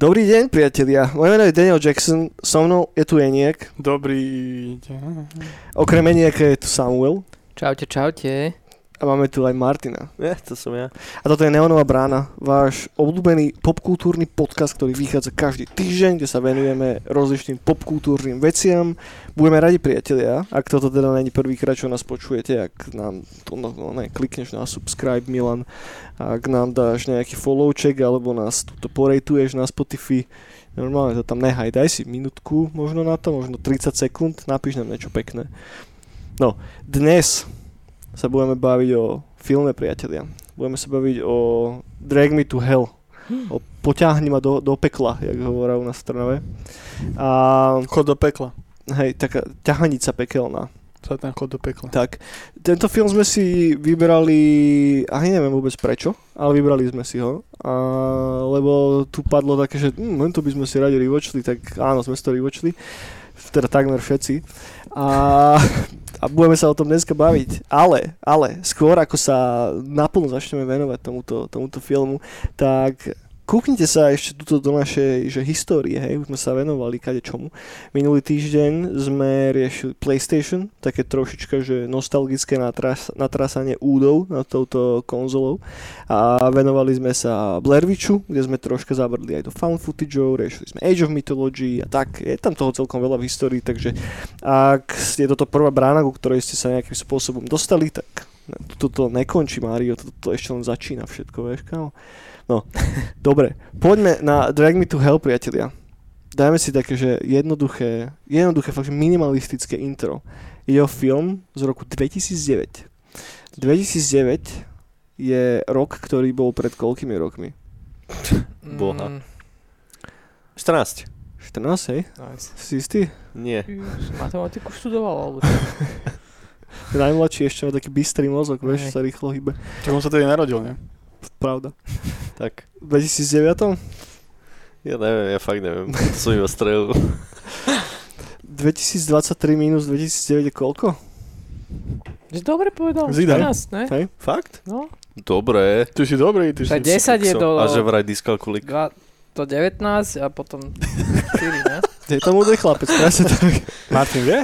Dobrý deň, priatelia. Moje meno je Daniel Jackson, so mnou je tu Eniek. Dobrý deň. Okrem Enieka je tu Samuel. Čaute, čaute. A máme tu aj Martina. Ja, to som ja. A toto je Neonová brána, váš obľúbený popkultúrny podcast, ktorý vychádza každý týždeň, kde sa venujeme rozličným popkultúrnym veciam. Budeme radi priatelia, ak toto teda není prvýkrát, čo nás počujete, ak nám to, no, no, ne, klikneš na subscribe Milan, ak nám dáš nejaký followček, alebo nás tuto porejtuješ na Spotify, normálne to tam nehaj, daj si minútku možno na to, možno 30 sekúnd, napíš nám niečo pekné. No, dnes sa budeme baviť o filme, priatelia. Budeme sa baviť o Drag Me to Hell. O poťahni ma do, do pekla, jak hovorí u nás v Trnave. A, Chod do pekla. hej, taká ťahanica pekelná. Sa ten chod do pekla. Tak, tento film sme si vybrali, ani neviem vôbec prečo, ale vybrali sme si ho. A, lebo tu padlo také, že hm, to by sme si radi rivočili, tak áno, sme si to rivočili. Teda takmer všetci. A, a budeme sa o tom dneska baviť. Ale, ale, skôr ako sa naplno začneme venovať tomuto, tomuto filmu, tak kúknite sa ešte tuto do našej že histórie, hej, už sme sa venovali kade čomu. Minulý týždeň sme riešili PlayStation, také trošička, že nostalgické natras, natrasanie údov nad touto konzolou a venovali sme sa Witchu, kde sme troška zabrdli aj do found footageov, riešili sme Age of Mythology a tak, je tam toho celkom veľa v histórii, takže ak je toto prvá brána, ku ktorej ste sa nejakým spôsobom dostali, tak toto nekončí Mario, toto to ešte len začína všetko, vieš, kámo. No, dobre, poďme na Drag Me to Hell, priatelia. Dajme si také, že jednoduché, jednoduché fakt minimalistické intro. Je o film z roku 2009. 2009 je rok, ktorý bol pred koľkými rokmi? Boha. Mm, 14. 14, hej? nice. Si istý? Nie. Matematiku študoval, alebo Najmladší ešte má taký bystrý mozog, vieš, sa rýchlo hýbe. Tak on sa tedy narodil, ne? Pravda. Tak. V 2009? Ja neviem, ja fakt neviem. To som iba strelil. 2023 minus 2009 je koľko? Dobre povedal. Zidane. 14, ne? Hej? Fakt? No, Dobre. Ty si dobrý, ty si... tak 10 je do... A že vraj dyskalkulik. dva- do 19 a potom 4, ne? Je to múdry chlapec, presne tak. Martin vie?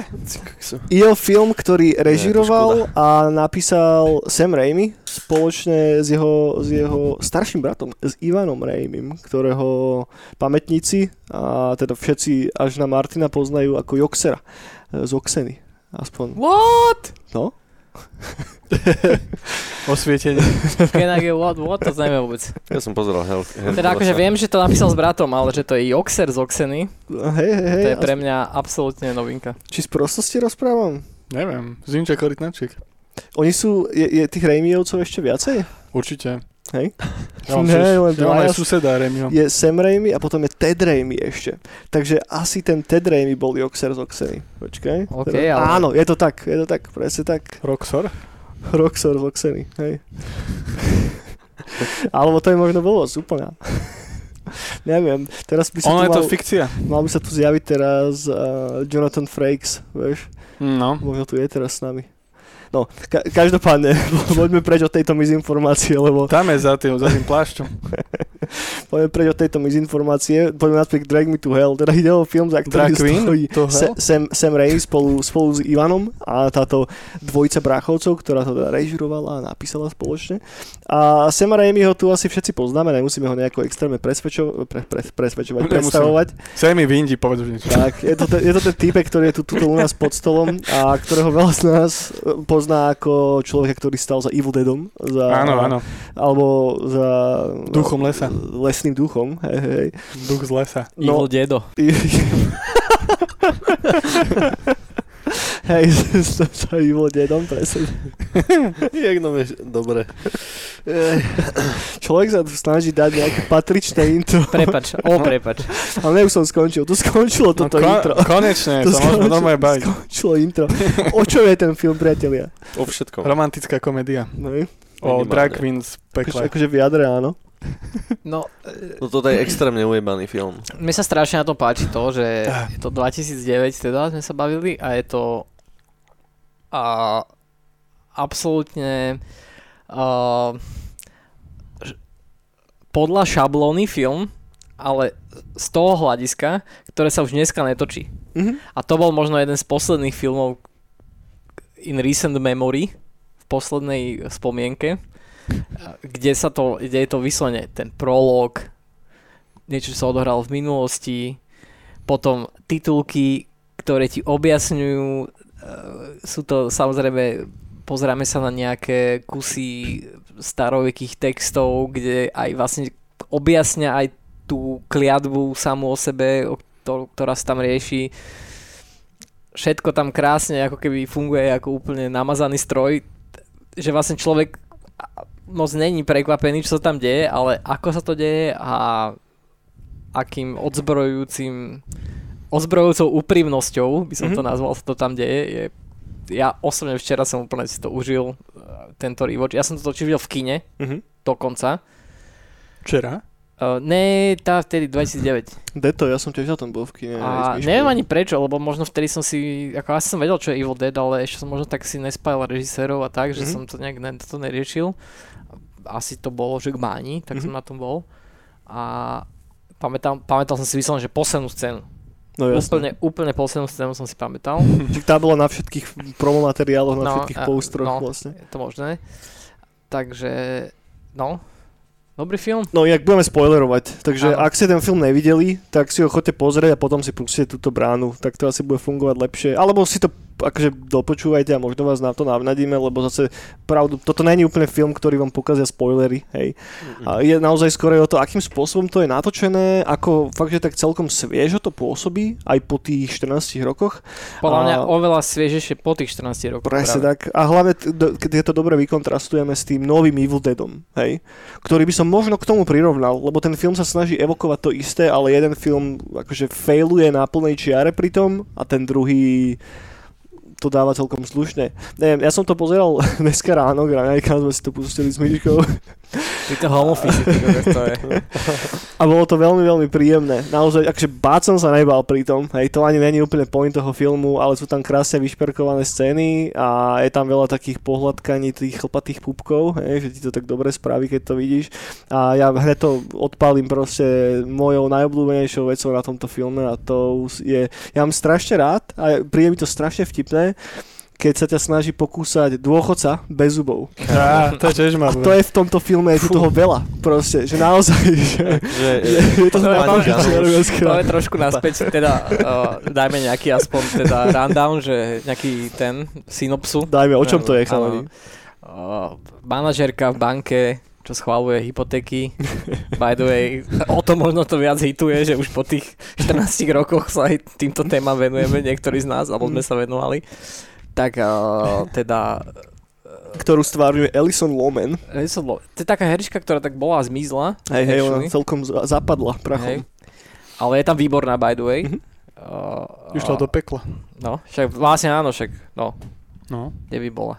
Je film, ktorý režiroval a napísal Sam Raimi spoločne s jeho, s jeho starším bratom, s Ivanom Raimim, ktorého pamätníci a teda všetci až na Martina poznajú ako Joxera e, z Oxeny. Aspoň. What? No? Osvietenie. Kenak je what, what? To neviem vôbec. Ja som pozeral Hell, Hell Teda akože viem, že to napísal s bratom, ale že to je Joxer z Oxeny, Hej, hej, hej. to je pre mňa absolútne novinka. Či z prostosti rozprávam? Neviem. Zimček korytnačík. Oni sú, je, je tých Raimiovcov ešte viacej? Určite. Hej? Ja mám, Ne, len ja mám aj suseda Remio. Je Sam Raimi a potom je Ted Raimi ešte. Takže asi ten Ted Raimi bol Joxer z Oxeny. Počkaj. OK, Teda- ale- Áno, je to tak, je to tak, presne tak. Roxor? Roxor z Oxeny, hej. Alebo to je možno blbosť, úplne. Neviem, teraz by sa Ono tu je to mal, fikcia. mal by sa tu zjaviť teraz uh, Jonathan Frakes, vieš, No. možno tu je teraz s nami. No, ka- každopádne, poďme preč od tejto mizinformácie, lebo Tam je za tým, za tým plášťom. poďme preč od tejto mizinformácie, poďme naspäť Drag Me to Hell, teda ide o film, za ktorý Drag stojí? Sam, Sam Raimi spolu, spolu s Ivanom a táto dvojica bráchovcov, ktorá to teda režirovala a napísala spoločne. A Sam Raimi ho tu asi všetci poznáme, nemusíme ho nejako extrémne presvedčo, pre, pre, presvedčovať, Nemusíme. predstavovať. Sa mi vyndi, povedz už niečo. Tak, je to, ten, je to ten týpek, ktorý je tu tuto u nás pod stolom a ktorého veľa z nás e, pozná ako človeka, ktorý stal za Evil Deadom. Za, Áno, áno. Alebo za... Duchom lesa. Lesným duchom, hej, hej. Duch z lesa. No. Evil dedo. Hej, to sa Evil Deadom, presne. Jak no vieš, dobre. Človek sa tu snaží dať nejaké patričné intro. Prepač, o prepač. Ale ne, už som skončil. Tu skončilo No, toto ko- intro. konečne, To sa môžeme skončilo- normálne baviť. Skončilo intro. O čo je ten film, priatelia? o všetkom. Romantická komédia. No? O drag queen z akože, akože v jadre áno. No, e, No toto je extrémne ujebaný film. mne sa strašne na tom páči to, že je to 2009 teda sme sa bavili a je to a, absolútne a, ž- podľa šablóny film, ale z toho hľadiska, ktoré sa už dneska netočí. Mhm. A to bol možno jeden z posledných filmov in recent memory, v poslednej spomienke, kde sa to, kde je to vyslovene ten prolog, niečo, čo sa odohralo v minulosti, potom titulky, ktoré ti objasňujú, e, sú to samozrejme, pozeráme sa na nejaké kusy starovekých textov, kde aj vlastne objasňa aj tú kliatbu samú o sebe, ktorá sa tam rieši. Všetko tam krásne ako keby funguje ako úplne namazaný stroj, že vlastne človek moc není prekvapený, čo sa tam deje, ale ako sa to deje a akým odzbrojujúcim ozbrojujúcou úprimnosťou, by som to Mhm. nazval, sa to tam deje, je ja osobne včera som úplne si to užil, eh, tento rewatch. Ja som to totiž videl v kine, Mhm. dokonca. Včera? Uh, ne, tá vtedy 2009. Deto, ja som tiež na tom bol v kine. A neviem ani prečo, lebo možno vtedy som si, ako asi som vedel, čo je Evil Dead, ale ešte som možno tak si nespájal režisérov a tak, že Mhm. som to nejak ne, to neriešil. Asi to bolo, že k Máni, tak som Mhm. na tom bol. A pamätal, pamätal som si vyslovene, že poslednú scénu. No jasne. Úplne, úplne poslednú scénu som si pamätal. Tá bola na všetkých promomateriáloch, na No, všetkých a- póstroch no. vlastne. Je to možné. Takže, no, dobrý film. No jak budeme spoilerovať, takže Áno. ak ste ten film nevideli, tak si ho chodte pozrieť a potom si pustite túto bránu, tak to asi bude fungovať lepšie. Alebo si to akože dopočúvajte a možno vás na to navnadíme, lebo zase pravdu, toto není úplne film, ktorý vám pokazia spoilery, hej. A je naozaj skôr o to, akým spôsobom to je natočené, ako fakt, že tak celkom sviežo to pôsobí, aj po tých 14 rokoch. Podľa mňa A- oveľa sviežejšie po tých 14 rokoch. Presne tak. A hlavne, keď to dobre vykontrastujeme s tým novým Evil Deadom, hej? Ktorý by som možno k tomu prirovnal, lebo ten film sa snaží evokovať to isté, ale jeden film akože failuje na plnej čiare pri tom a ten druhý to dáva celkom slušne. Neviem, ja som to pozeral dneska ráno, raňajka sme si to pustili s Myškou Ty to home office, to je. a bolo to veľmi, veľmi príjemné. Naozaj, akože báť som sa nebal pri tom, hej, to ani není úplne point toho filmu, ale sú tam krásne vyšperkované scény a je tam veľa takých pohľadkaní tých chlpatých pupkov, hej, že ti to tak dobre spraví, keď to vidíš. A ja hneď to odpálim proste mojou najobľúbenejšou vecou na tomto filme a to je, ja mám strašne rád a príde mi to strašne vtipné, keď sa ťa snaží pokúsať dôchodca bez zubov. Á, to je tiež A to je v tomto filme, je tu toho veľa, proste, že naozaj, že, Že, je, je to To je že- robia To je trošku naspäť, teda uh, dajme nejaký aspoň teda rundown, že nejaký ten synopsu. Dajme, o čom to je, chalani? Uh, manažerka v banke, čo schváluje hypotéky. By the way, o to možno to viac hituje, že už po tých 14 rokoch sa aj týmto témam venujeme, niektorí z nás, alebo sme sa venovali. Tak uh, teda Ktorú stvárňuje Alison Loman. eh, som bol- to je taká herečka, ktorá tak bola a zmizla. Hej, hej, ona celkom za- zapadla Hej. prachom. Ale je tam výborná, by the way. Mhm. Uh, Išla do pekla. No, však vlastne áno, však, no, No. kde by bola?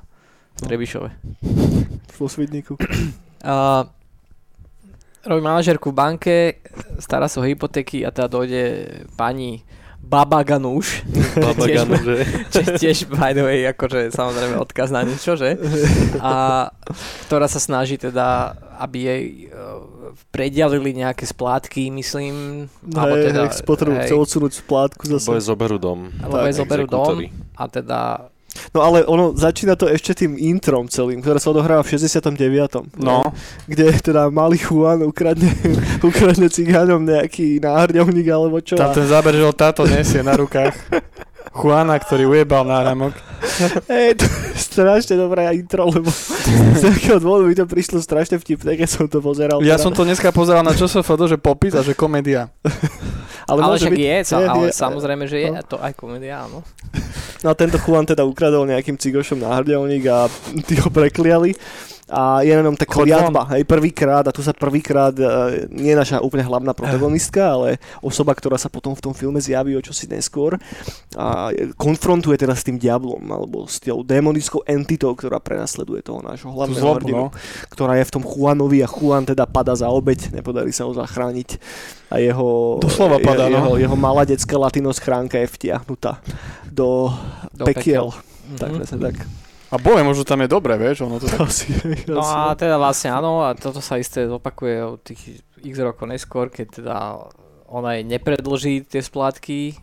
V Trebišove. Vo Svidníku. Uh, robí manažerku v banke, stará sa o hypotéky a teda dojde pani Baba Ganúš, Baba tiež- Ganu, že? čo je tiež by the way, akože samozrejme odkaz na niečo, že? A ktorá sa snaží teda, aby jej uh, predialili nejaké splátky, myslím. alebo Hej, teda, hej, spotrebu hej, chce odsunúť splátku Bo je zase. zoberú dom. Lebo jej zoberú dom a teda No ale ono začína to ešte tým introm celým, ktoré sa odohráva v 69. No. Kde teda malý Juan ukradne, ukradne cigáňom nejaký náhrňovník alebo čo. Tam ten záber, že ho táto nesie na rukách. Juana, ktorý ujebal náramok. Hej, to je strašne dobré intro, lebo z nejakého dôvodu mi to prišlo strašne vtipné, keď som to pozeral. Ja teda. som to dneska pozeral na ČSFD, že popis a že komédia. ale, ale, však byť, je, sa, je, ale je, samozrejme, že je no. to aj komédia, áno. No a tento Juan teda ukradol nejakým cigošom náhrdelník a tí ho prekliali. A je na ňom Chod kliatba, hej, prvýkrát a tu sa prvýkrát uh, nie je naša úplne hlavná protagonistka, ale osoba, ktorá sa potom v tom filme zjaví o čosi neskôr a konfrontuje teda s tým diablom alebo s tou démonickou entitou, ktorá prenasleduje toho nášho hlavného zlobu, hrdinu, no. ktorá je v tom Juanovi a Juan teda pada za obeď, nepodarí sa ho zachrániť a jeho, Doslova padá, jeho, no. jeho malá detská latino schránka je vtiahnutá do, Do pekiel. Mhm. Tak, presne tak. A boje, možno tam je dobré, vieš, ono to tak... Asi, No a teda vlastne áno, a toto sa isté opakuje od tých x rokov neskôr, keď teda ona jej nepredlží tie splátky,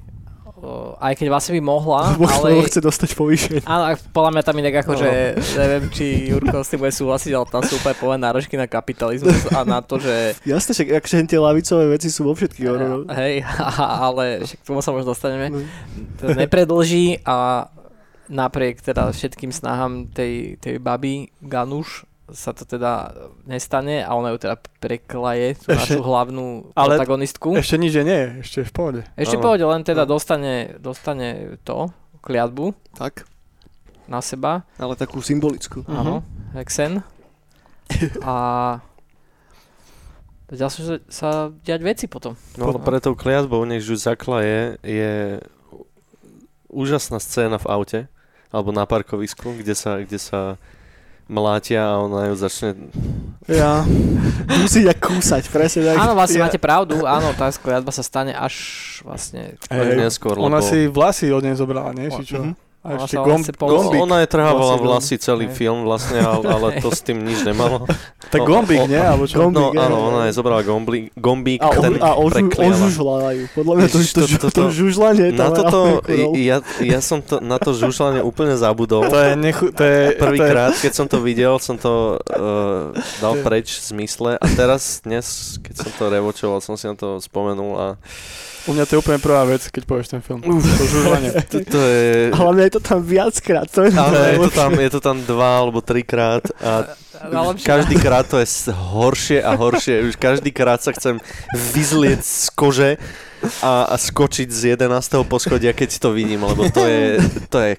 aj keď vlastne by mohla, Lebo, lebo ale... chce dostať povýšenie. Áno, a podľa mňa tam inak ako, No. že neviem, či Jurko s tým bude súhlasiť, ale tam sú úplne plné náročky na kapitalizmus a na to, že Jasne, však akže tie lavicové veci sú vo všetkých hororoch. hej, ale však k tomu sa možno dostaneme. No. to nepredlží a napriek teda všetkým snahám tej, tej baby Ganuš sa to teda nestane a ona ju teda preklaje, tú Ešte- našu hlavnú ale- protagonistku. Ešte nič nie, ešte je v pohode. Ešte Áno. pohode, len teda No. dostane, dostane to, kliatbu Tak, na seba, ale takú symbolickú. áno, Hexen. A ďalšie sa, sa diať veci potom. No ale pre tou kliatbou, než ju zaklaje, je úžasná scéna v aute, alebo na parkovisku, kde sa, kde sa mlátia a ona ju začne... Ja. Musí ťa kúsať, presne tak. Áno, vlastne ja, máte pravdu, áno, tá kliatba sa stane až vlastne Až neskôr, ona lebo- si vlasy od nej zobrala, nie? Či čo? Mhm. A Ona ešte gomb, vlastne gombík. Ona je trhávala vlasy celý Hej. film vlastne, ale, ale to s tým nič nemalo. Tak gombík, o- nie? Alebo čo? Gombík, No je. áno, ona je zobrala gombík, gombík a, ten a ožu, prekliala. ožužlala ju. Podľa mňa to, to, to- to, to, žužlanie Na toto, ja, ja som to, na to žužlanie úplne zabudol. To je, nechu, to je, Prvýkrát, keď som to videl, som to uh, dal preč v zmysle a teraz, dnes, keď som to revočoval, som si na to spomenul a u mňa to je úplne prvá vec, keď povieš ten film. To žužlanie. to, to je... Hlavne je to tam viackrát. To je Ale je to, tam, je to tam dva alebo trikrát a každý krát to je horšie a horšie. Už každý krát sa chcem vyzlieť z kože a, a skočiť z 11. poschodia, keď to vidím, lebo to je, to je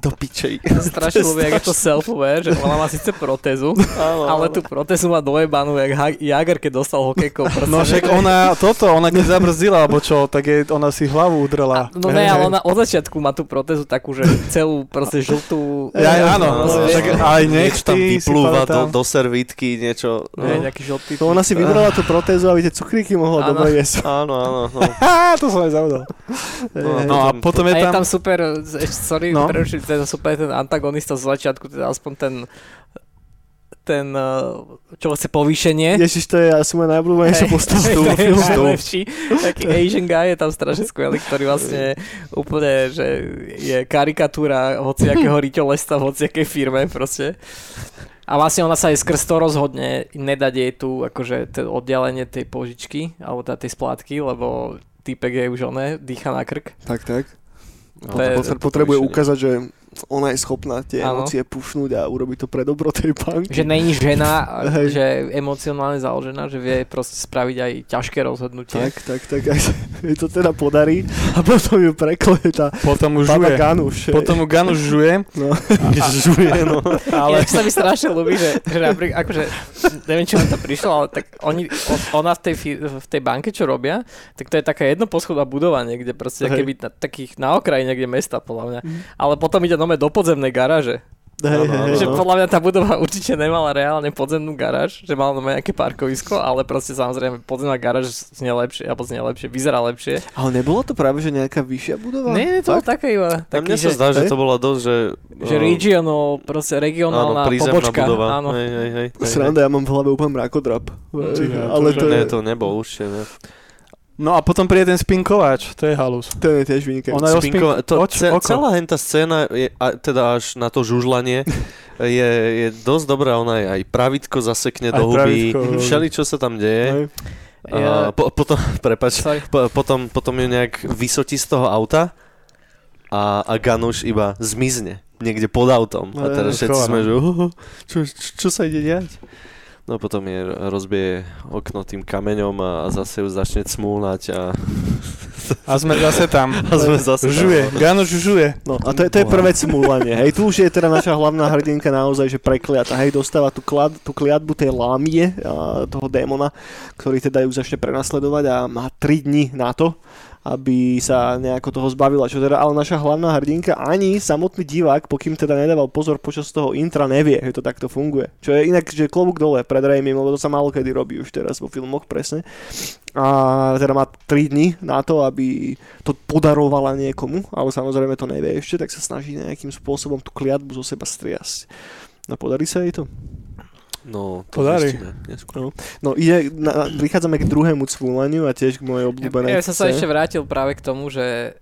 do pičej. strašne ľúbi, jak je to self-aware, že ona má síce protézu, ale tú protézu má dojebanú, jak Ha- Jager, keď dostal hokejkou. No však ona, toto, ona keď zabrzdila, alebo čo, tak jej, ona si hlavu udrela. No ne, ale ona od začiatku má tú protézu takú, že celú proste žltú... Ja, áno, No, však aj niečo nechty tam vyplúva do, do servítky, niečo. Nie, No. nejaký žltý. To ona si vybrala tú protézu, aby tie cukríky mohla dobre jesť. Áno, áno. No. To som aj. Hej, No a potom je A je tam... tam super, sorry, No. To je super ten antagonista z začiatku, teda aspoň ten ten, eh, čo chce povýšenie. Ježiš, to je asi moja najobľúbenejšia postava z toho filmu. najlepší. Taký Asian guy je tam strašne skvelý, ktorý vlastne úplne, že je karikatúra hociakého riťolesta v hociakej firme proste. A vlastne ona sa aj skrz to rozhodne nedať jej tu akože to oddelenie tej požičky, alebo teda tej splátky, lebo týpek je už oné, dýcha na krk. Tak, tak. No, To je- Potre- potrebuje ukázať, že ona je schopná tie Áno. emócie pušnúť a urobiť to pre dobro tej banky. Že není žena, že je emocionálne založená, že vie proste spraviť aj ťažké rozhodnutie. Tak, tak, tak. Aj jej to teda podarí a potom ju prekleje tá Potom už žuje. Ganuš. Potom mu Ganuš žuje, No. žuje, no. Ale... Inak sa mi strašne ľúbi, že, že napríklad, akože, neviem, čo na to prišlo, ale tak oni, ona v tej, v tej banke, čo robia, tak to je taká jednoposchodná budova niekde, proste, keby na, takých na okraji niekde mesta, podľa mňa. Mhm. Ale potom ide nome do podzemnej garáže. Hej, Áno, hej, áno. hej, Že no. podľa mňa tá budova určite nemala reálne podzemnú garáž, že mala nome nejaké parkovisko, ale proste samozrejme podzemná garáž znie lepšie, alebo znie lepšie, vyzerá lepšie. Ale nebolo to práve, že nejaká vyššia budova? Nie, to bolo také iba. A Taký, mne sa zdá, že hej? to bola dosť, že... že uh, regional, proste Áno, regionálna prízemná pobočka. budova. Áno. Hej, hej, hej. Sranda, ja mám v hlave úplne mrakodrap. Ja, Ale to, to Nie, to nebol určite, ne. No a potom príde ten spinkovač, to je halus. ten je tiež vynikajúci. Ona Spinkova- spink- to, oč- ce, celá henta scéna, je, a, teda až na to žužlanie, je, je dosť dobrá. Ona je aj pravítko zasekne Aj do huby, všeli, čo sa tam deje. Hej. A po, potom, prepač, Sorry. po, potom, potom ju nejak vysotí z toho auta a, a Ganuš iba zmizne niekde pod autom. A No, teraz všetci sme, že "Oho, čo, čo, čo sa ide diať? No potom je rozbije okno tým kameňom a, a zase ju začne cmúľať a A sme zase tam. A sme zase tam. Žuje. Gano žuje. No a to je, to je prvé cmúlanie. Hej, tu už je teda naša hlavná hrdinka naozaj, že prekliata. Hej, dostáva tú, klad, tú kliatbu tej lámie, a toho démona, ktorý teda ju začne prenasledovať a má 3 dni na to, aby sa nejako toho zbavila. Čo teda, ale naša hlavná hrdinka ani samotný divák, pokým teda nedával pozor počas toho intra, nevie, že to takto funguje. Čo je inak, že klobúk dole pred Raimim, lebo to sa málo kedy robí už teraz vo filmoch presne. A teda má 3 dni na to, aby to podarovala niekomu, ale samozrejme to nevie ešte, tak sa snaží nejakým spôsobom tú kliatbu zo seba striasť. No podarí sa jej to? No, to Podarí. neskôr. No ide, na, prichádzame k druhému cvúlaniu a tiež k mojej obľúbenej Ja som sa ešte vrátil práve k tomu, že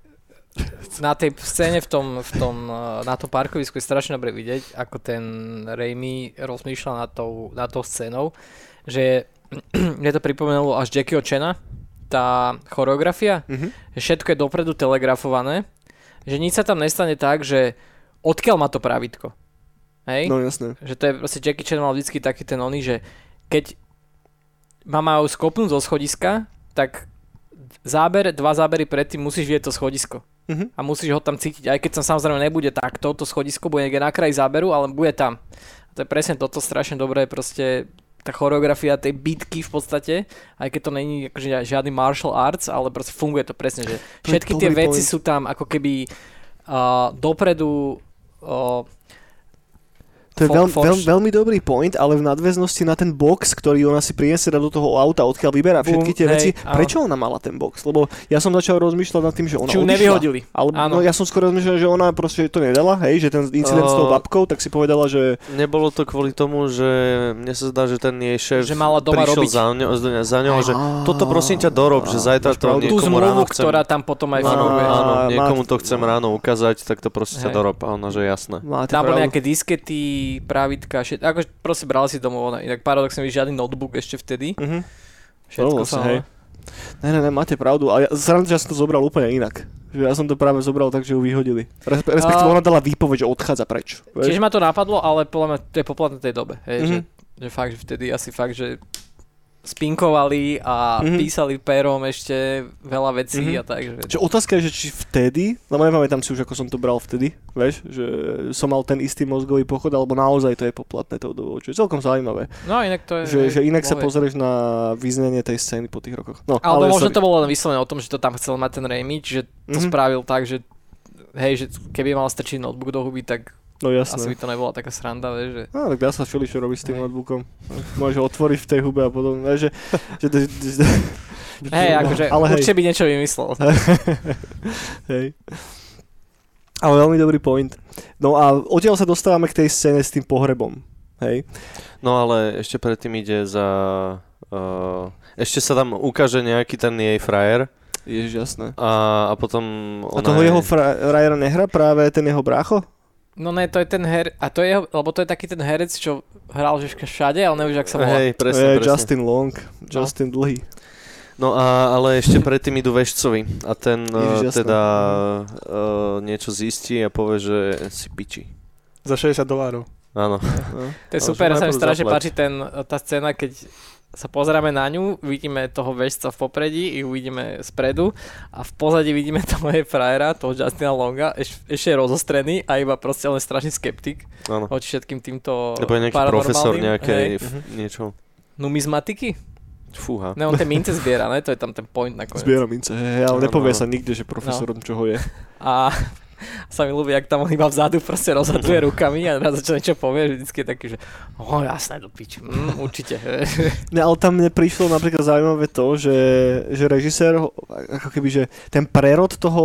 na tej scéne v tom, v tom, eh, na tom parkovisku je strašne dobre vidieť, ako ten Raimi rozmýšľa nad tou, nad tou scénou, že mne to pripomenulo až Jackieho Chena, tá choreografia, Mhm. že všetko je dopredu telegrafované, že nič sa tam nestane tak, že odkiaľ má to pravítko. Hej? No jasné. Že to je proste Jackie Chan mal vždycky taký ten oný, že keď ma majú skopnúť zo schodiska, tak záber, dva zábery predtým musíš vidieť to schodisko. Mhm. A musíš ho tam cítiť, aj keď tam samozrejme nebude takto, to schodisko bude niekde na kraji záberu, ale bude tam. A to je presne toto strašne dobré, proste tá choreografia tej bitky v podstate, aj keď to není akože žiadny martial arts, ale proste funguje to presne, že všetky tie veci sú tam ako keby uh, dopredu uh, To je veľ, veľ, veľmi dobrý point, ale v nadväznosti na ten box, ktorý ona si priniesie do toho auta, odkiaľ vyberá všetky tie Bum, veci, hej, áno. prečo ona mala ten box? Lebo ja som začal rozmýšľať nad tým, že ona či ju odišla. nevyhodili. Ale no, Áno. ja som skoro rozmýšľal, že ona proste to nedala, hej, že ten incident s tou Uh, babkou, tak si povedala, že Nebolo to kvôli tomu, že mne sa zdá, že ten jej šéf Že mala doma prišiel robiť. za, ňo, za ňou, že toto prosím ťa dorob, že zajtra to niekomu zmluvu, ráno chcem... ktorá tam potom aj Áno, figuruje. Áno, niekomu to chcem ráno ukázať, tak to proste ťa dorob. A ona, že jasné. Tam boli nejaké diskety, pravitka, všet, akože proste brali si domov, ona- inak paradoxne mi žiadny notebook ešte vtedy. Mhm. Všetko sa... hej. Ne, ne, ne, máte pravdu. A ja, sranda, že ja som to zobral úplne inak. Že ja som to práve zobral tak, že ju vyhodili. Respe- Respektíve ona dala výpoveď, že odchádza preč. Tiež Vieš? ma to napadlo, ale podľa mňa to je poplatné tej dobe. Hej, Mhm. že, že fakt, že vtedy asi fakt, že spinkovali a Mhm. písali perom ešte veľa vecí Mhm. a tak. Že... Čo otázka je, že či vtedy, lebo nepamätám si už, ako som to bral vtedy, vieš, že som mal ten istý mozgový pochod, alebo naozaj to je poplatné tou dobou, čo je celkom zaujímavé. No inak to je... Že, že inak sa pozrieš na vyznanie tej scény po tých rokoch. No, Alebo možno sorry. to bolo len vyslovené o tom, že to tam chcel mať ten Raimi, že to Mhm. spravil tak, že hej, že keby mal strčiť notebook do huby, tak No asi jasné. by to nebola taká sranda, vieš, že... No, tak dá sa všeli, čo robíš s tým notebookom. Môžeš ho otvoriť v tej hube a potom, vieš, že... že, že, že, že Hej, akože ale hej, určite by niečo vymyslel. hej. Ale veľmi dobrý point. No a odtiaľ sa dostávame k tej scéne s tým pohrebom. Hej. No ale ešte predtým ide za... Uh, ešte sa tam ukáže nejaký ten jej frajer Ježiš, jasné. a, a potom A ona toho je- jeho frajera nehra práve ten jeho brácho? No ne, to je ten her... A to je, lebo to je taký ten herec, čo hral že všade, ale nevíš, ak sa volá. Hej, presne, presne. Justin Long, Justin Dlhý. No a, ale ešte predtým idú vešcovi a ten Ježiš, jasné. teda uh, niečo zistí a povie, že si piči. Za 60 dolárov. Áno. No. To je Ale super, že sa mi strašne páči ten, tá scéna, keď sa pozeráme na ňu, vidíme toho vežca v popredí i uvidíme spredu a v pozadí vidíme toho jej frajera, toho Justina Longa, eš, ešte je rozostrený a iba proste len strašný skeptik Áno. voči všetkým týmto Lebo je nejaký profesor nejakej f- niečo. numizmatiky? Fúha. Ne, on tie mince zbiera, ne? To je tam ten point nakoniec. Zbiera mince, hej, ale Áno, nepovie áno. sa nikde, že profesorom čoho je. A sa mi ľúbi, jak tam on iba vzadu proste rozhaduje rukami a raz čo niečo povie, že vždycky je taký, že o jasné, do piči, mm, určite. Ne, ale tam mne prišlo napríklad zaujímavé to, že, že režisér, ako keby, že ten prerod toho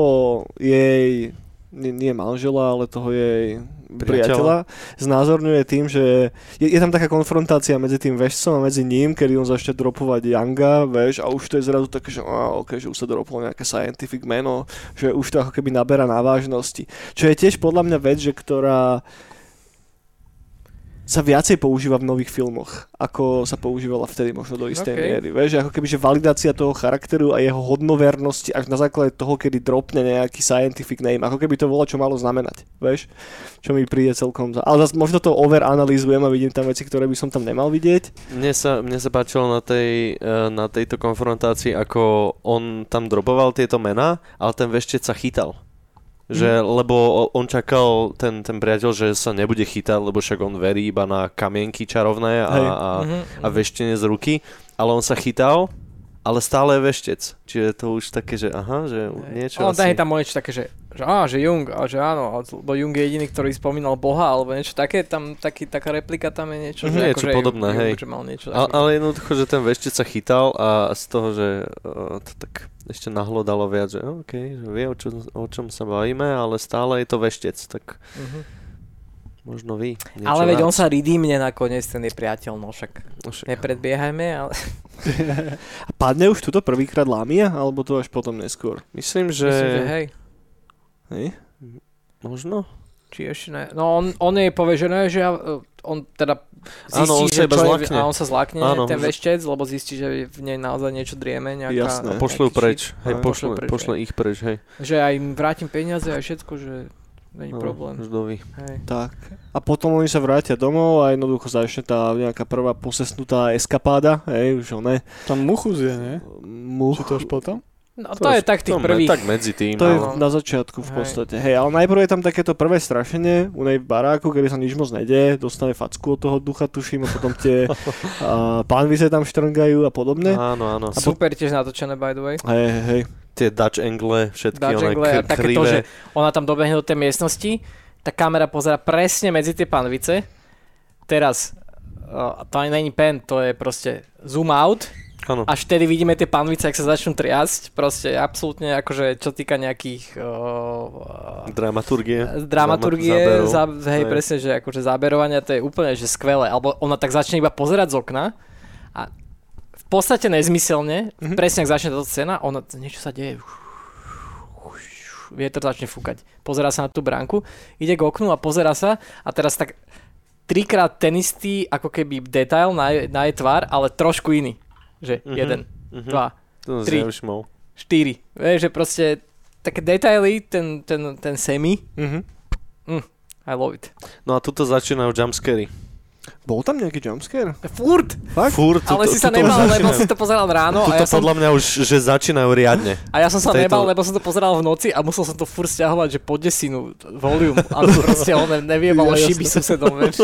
jej, nie, nie manžela, ale toho jej priateľa, znázorňuje tým, že je, je tam taká konfrontácia medzi tým vešcom a medzi ním, kedy on začne dropovať Younga, veš, a už to je zrazu také, že, okay, že už sa droplo nejaké scientific meno, že už to ako keby naberá na vážnosti. Čo je tiež podľa mňa vec, že ktorá sa viacej používa v nových filmoch, ako sa používala vtedy možno do istej OK. miery. Vieš, ako keby že validácia toho charakteru a jeho hodnovernosti až na základe toho, kedy dropne nejaký scientific name, ako keby to bolo čo malo znamenať. Vieš, čo mi príde celkom za... Ale zase možno to overanalýzujem a vidím tam veci, ktoré by som tam nemal vidieť. Mne sa, mne sa páčilo na, tej, eh, na tejto konfrontácii, ako on tam droboval tieto mená, ale ten veštec sa chytal. Že, lebo on čakal, ten, ten priateľ, že sa nebude chytať, lebo však on verí iba na kamienky čarovné a, Hej. a, Mhm, a veštenie z ruky, ale on sa chytal, ale stále je veštec. Čiže to už také, že aha, že niečo On asi... asi... tam niečo také, že, že, á, že Jung, a že áno, a- lebo Jung je jediný, ktorý spomínal Boha, alebo niečo také, tam taký, taká replika tam je niečo, že niečo akože podobné, Jung, hej. že mal niečo Ale, také. ale jednoducho, že ten veštec sa chytal a z toho, že uh, to tak ešte nahlodalo viac, že OK, že vie, o, čo, o čom sa bavíme, ale stále je to veštec, tak Mhm. Možno vy. Niečo Ale veď viac. on sa redeemne nakoniec, ten je priateľ, no však No však- nepredbiehajme, ale A padne už tuto prvýkrát Lamia, alebo to až potom neskôr? Myslím, že... myslím, že hej. Hej? Možno? Či ešte ne. No on, on jej povie, že ja, on teda zistí, Áno, on sa že iba čo je, zlakne. a on sa zlakne, Áno, ten že- veštec, lebo zistí, že v nej naozaj niečo drieme, nejaká... Jasné. A pošlú preč. Hej, pošle, Pošlú preč, pošle ich preč, hej. Že aj im vrátim peniaze a všetko, že není No, problém. Ždovi. Hej. Tak. A potom oni sa vrátia domov a jednoducho začne tá nejaká prvá posesnutá eskapáda, hej, už one. Tam Muchus je, nie? Much. Či to až potom? No to, je tak tých to prvých. Tak medzi tým. To je Áno. na začiatku v Hej. podstate. Hej, ale najprv je tam takéto prvé strašenie u nej v baráku, kedy sa nič moc nedie, dostane facku od toho ducha, tuším, a potom tie a, pánvice tam štrngajú a podobne. Áno, áno. A super tiež natočené, by the way. Hej, hej. Tie Dutch angle, všetky Dutch one angle a k- také to, že ona tam dobehne do tej miestnosti, tá kamera pozera presne medzi tie panvice. Teraz, uh, to ani není pen, to je proste zoom out, Áno. až vtedy vidíme tie panvice, ak sa začnú triasť, proste absolútne akože čo týka nejakých uh, Dramaturgie. dramaturgie, záberov. za, hej, Hej. presne, že akože záberovania to je úplne že skvelé, alebo ona tak začne iba pozerať z okna a v podstate nezmyselne, mm-hmm. presne ak začne táto scéna, ona, niečo sa deje, vietor začne fúkať, pozera sa na tú bránku, ide k oknu a pozera sa a teraz tak trikrát ten istý ako keby detail na, na jej tvár, ale trošku iný, že Mhm. jeden, Mhm. dva, To tri. štyri, vieš, že proste také detaily, ten, ten, ten semi, Mhm. I love it. No a tuto začínajú jumpscary. Bol tam nejaký jumpscare? Furt, Fakt? Furt, ale tuto- si sa tuto nebal, začínajú. lebo si to pozeral ráno a Tuto ja, som, podľa mňa už, že začínajú riadne. a ja som sa tejto- nebal, lebo som to pozeral v noci a musel som to furt stiahovať, že po desinu, volume, ale proste on neviebalo Ja, šiby susedom, vieš.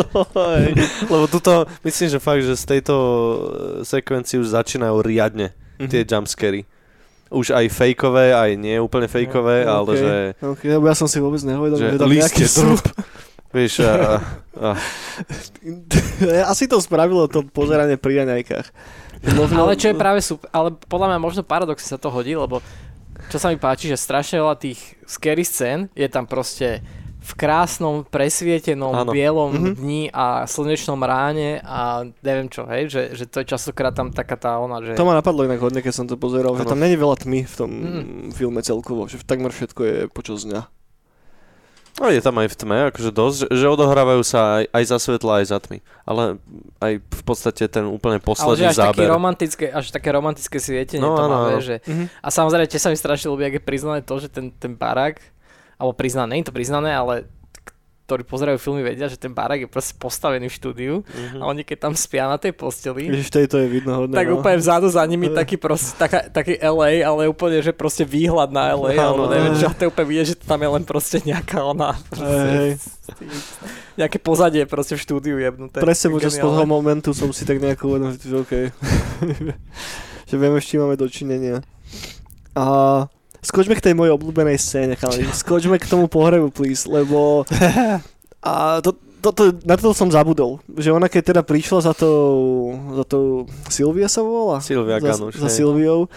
Lebo tuto, myslím, že fakt, že z tejto eh, sekvencii už začínajú riadne Mhm. tie jumpscary. Už aj fejkové, aj nie úplne fejkové, No, ale že, Ok, lebo ja som si vôbec nehovedal, že že, tam nejaký lístie, sú. Vieš, a, a, Asi to spravilo to pozeranie pri raňajkách. Možno- Ale čo je práve super, ale podľa mňa možno paradoxne sa to hodí, lebo čo sa mi páči, že strašne veľa tých scary scén je tam proste v krásnom, presvietenom, Áno. bielom Mhm. dni a slnečnom ráne a neviem čo, hej, že, že to je častokrát tam taká tá ona, že... To ma napadlo inak hodne, keď som to pozeral, že Áno. tam není veľa tmy v tom Mm. filme celkovo, že takmer všetko je počas dňa. No je tam aj v tme, akože dosť, že, že odohrávajú sa aj, aj za svetla, aj za tmy. Ale aj v podstate ten úplne ale že posledný až také záber. romantické, až také romantické svietenie No, to áno, má, áno. že... Mhm. A samozrejme, tiež sa mi strašne ľúbi, ak je priznané to, že ten, ten barák, alebo priznané, nie je to priznané, ale ktorí pozerajú filmy vedia, že ten barák je proste postavený v štúdiu Mhm. a oni keď tam spia na tej posteli, Ježiš, tejto je vidno hodne. tak no. úplne vzadu za nimi taký proste, taká, taký LA, ale úplne, že proste výhľad na LA, alebo Áno, neviem, že to úplne vidieť, že to tam je len proste nejaká ona, proste, nejaké pozadie proste v štúdiu jebnuté. presne počas toho momentu som si tak nejako uvedomil, že OK. že vieme, s čím máme dočinenia. A skočme k tej mojej obľúbenej scéne, chalani. Skočme k tomu pohrebu, please, lebo a to, to, to, na to som zabudol. Že ona keď teda prišla za tou, za tou Silvia sa volá? Silvia za, Ganuš, za. Silviou.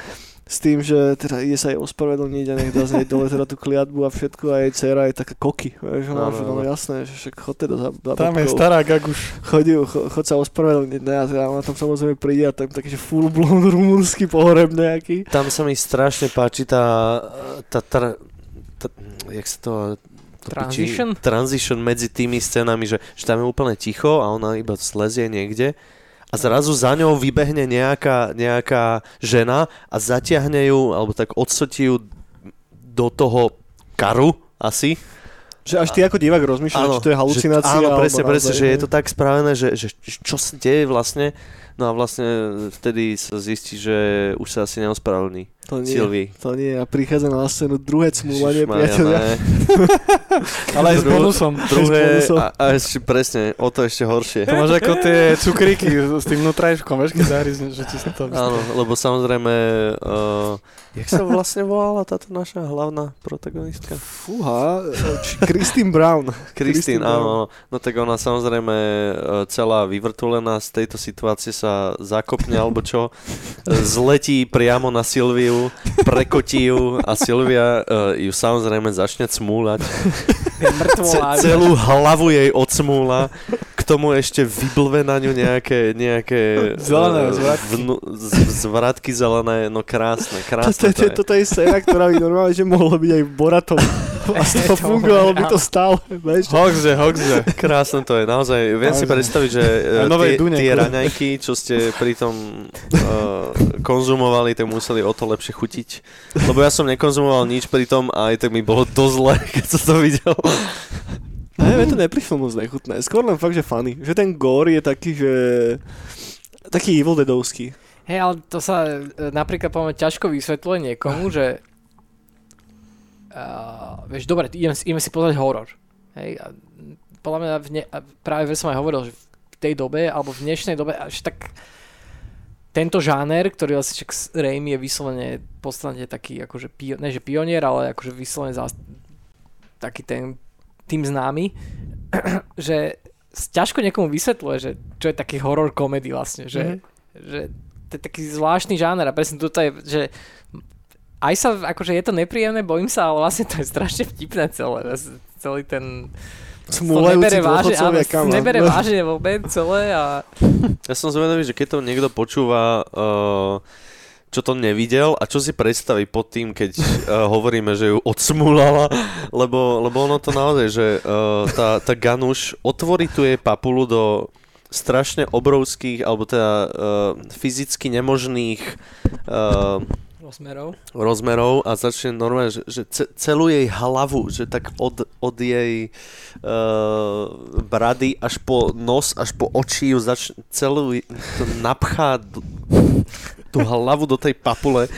S tým, že teda ide sa jej ospravedlniť a nech dá z nej dole teda tú kliatbu a všetko a jej dcera je taká koky. Vieš, že no, áno. jasné, že však chod teda za, za Tam je babkou. stará gaguš. Chodí, cho, chod sa ospravedlniť, ne, a teda ona tam samozrejme príde a tam taký, že full blown rumúnsky pohreb nejaký. Tam sa mi strašne páči tá, tá, tá, tá jak sa to, Transition? Či, transition medzi tými scénami, že, že tam je úplne ticho a ona iba slezie niekde a zrazu za ňou vybehne nejaká, nejaká žena a zatiahne ju, alebo tak odsotí ju do toho karu asi. Že až ty ako divák rozmýšľaš, či to je halucinácia. Že, áno, presne, presne, že je to tak spravené, že, že čo sa deje vlastne. No a vlastne vtedy sa zistí, že už sa asi neospravedlní To nie, Sylvie. to nie. A prichádza na scénu druhé cmúvanie, priateľia. Ale aj s bonusom. Druhé, bonusom. a, a ešte presne, o to ešte horšie. To máš ako tie cukríky s tým nutrajškom, vieš, keď zahryzneš, že ti sa to... Áno, lebo samozrejme, uh, jak sa vlastne volala táto naša hlavná protagonistka? Fúha, či Christine Brown. Brown. áno. No tak ona samozrejme e, celá vyvrtulená z tejto situácie sa zakopne alebo čo, zletí priamo na Silviu, prekotí ju a Silvia uh, ju samozrejme začne cmúľať. Ce- celú hlavu jej odsmúla, k tomu ešte vyblve na ňu nejaké, nejaké Zelené eh, zvratky. vnu, z- zvratky zelené, no krásne, krásne Toto to je, je. toto je scéna, ktorá by normálne, že mohla byť aj. A z toho To fungovalo by to stále, vieš. Hoxže, hoxže. Krásne to je, naozaj. Viem si predstaviť, že Novej tie, Dune, tie raňajky, čo ste pri tom uh, konzumovali, tak museli o to lepšie chutiť. Lebo ja som nekonzumoval nič pri tom a aj tak mi bolo dosť zle, keď som to videl. Ne, mne to neprišlo moc nechutné. Skôr len fakt, že funny. Že ten gore je taký, že... Taký Evil Deadovský. Hej, ale to sa e, napríklad poviem ťažko vysvetľuje niekomu, že uh, vieš, dobre, ideme, ideme si pozrieť horor. Hej, a podľa mňa v ne, práve som aj hovoril, že v tej dobe, alebo v dnešnej dobe, až tak tento žáner, ktorý však s- Raimi je vyslovene v podstate taký akože, pio, ne že pionier, ale akože vyslovene zás, taký ten tým známy, že ťažko niekomu vysvetľuje, že čo je taký horor komedy vlastne, že, Mhm. že to je taký zvláštny žáner a presne toto je, že aj sa, akože je to nepríjemné, bojím sa, ale vlastne to je strašne vtipné celé, celý ten áno, dôchodcovia kam. nebere vážne vôbec celé a Ja som zvedavý, že keď to niekto počúva, uh, čo to nevidel a čo si predstaví pod tým, keď uh, hovoríme, že ju odsmúlala, lebo, lebo ono to naozaj, že uh, tá, tá Ganuš otvorí tu jej papulu do strašne obrovských, alebo teda uh, fyzicky nemožných uh, rozmerov. rozmerov a začne normálne, že, že ce, celú jej hlavu, že tak od, od jej uh, brady až po nos, až po oči ju začne celú to napchá d- tú hlavu do tej papule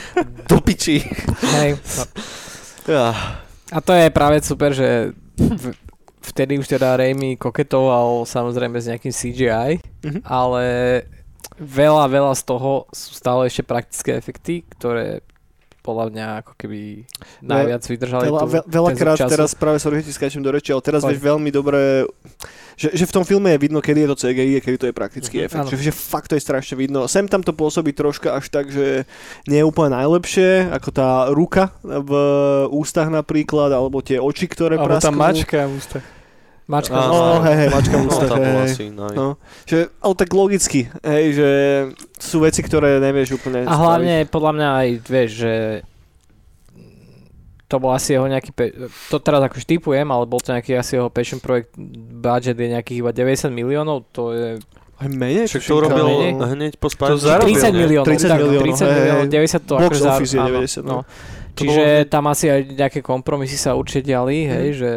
do piči. Hej, no. Ja. A to je práve super, že v, vtedy už teda Raimi koketoval samozrejme s nejakým CGI, Mhm. ale veľa, veľa z toho sú stále ešte praktické efekty, ktoré podľa mňa ako keby najviac vydržali Veľa, tú, veľ, veľakrát teraz práve že ti skáčem do reči, ale teraz Poď. vieš veľmi dobre, že, že v tom filme je vidno, kedy je to CGI a kedy to je praktický Mhm, efekt. Že, že fakt to je strašne vidno. Sem tam to pôsobí troška až tak, že nie je úplne najlepšie, ako tá ruka v ústach napríklad, alebo tie oči, ktoré Alebo tá prasknú. mačka v ústach. Mačka. Áno. No, hej, hej, mačka No, ústach, tá hej, asi naj... No, že, ale tak logicky, hej, že sú veci, ktoré nevieš úplne A hlavne podľa mňa aj, vieš, že to bol asi jeho nejaký, pe- to teraz akože typujem, ale bol to nejaký asi jeho passion projekt, budget je nejakých iba 90 miliónov, to je Aj menej? Však to urobil menej. hneď po spáči. zarobil, 30 nie? miliónov, 30 tak, miliónov, 30 hej, miliónov, hej. 90 to akože office je áno, 90, no. no. Čiže bolo- tam asi aj nejaké kompromisy sa určite diali, hej, že...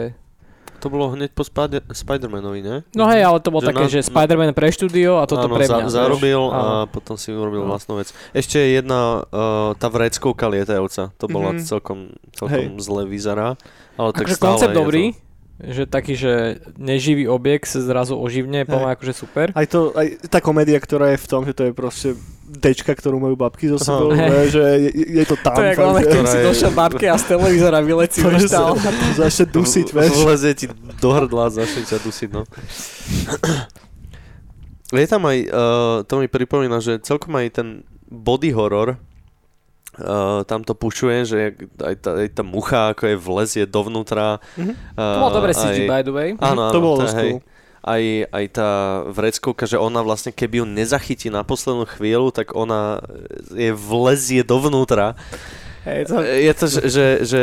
To bolo hneď po Spider- Spider-Manovi, ne? No hej, ale to bolo Že také, na- že Spider-Man pre štúdio a toto Áno, pre za- mňa. vieš. zarobil Áno. a potom si urobil Áno. vlastnú vec. Ešte jedna, uh, tá vreckovka lietajúca, to bola Mhm. celkom, celkom Hej. zle vyzerá. Ale tak Akože koncept dobrý, že taký, že neživý objekt sa zrazu oživne, Hej. poďme akože super. Aj, to, aj tá komédia, ktorá je v tom, že to je proste dečka, ktorú majú babky so sebou, ne, že je, je to tam. To je ako keď si došiel babke a z televízora je veštál. sa- začne dusiť, vieš. Vlezie ti do hrdla začne ťa dusiť, no. Je tam aj, uh, to mi pripomína, že celkom aj ten body horror, uh, tam to pušuje, že aj tá, aj tá mucha, ako je vlezie dovnútra. Mhm. Uh, To bolo dobre CG, by the way. Áno, áno, to bolo dosť hej. Aj, aj tá vreckovka, že ona vlastne, keby ju nezachytí na poslednú chvíľu, tak ona je vlezie dovnútra. Hej, to, Je to, že, že, že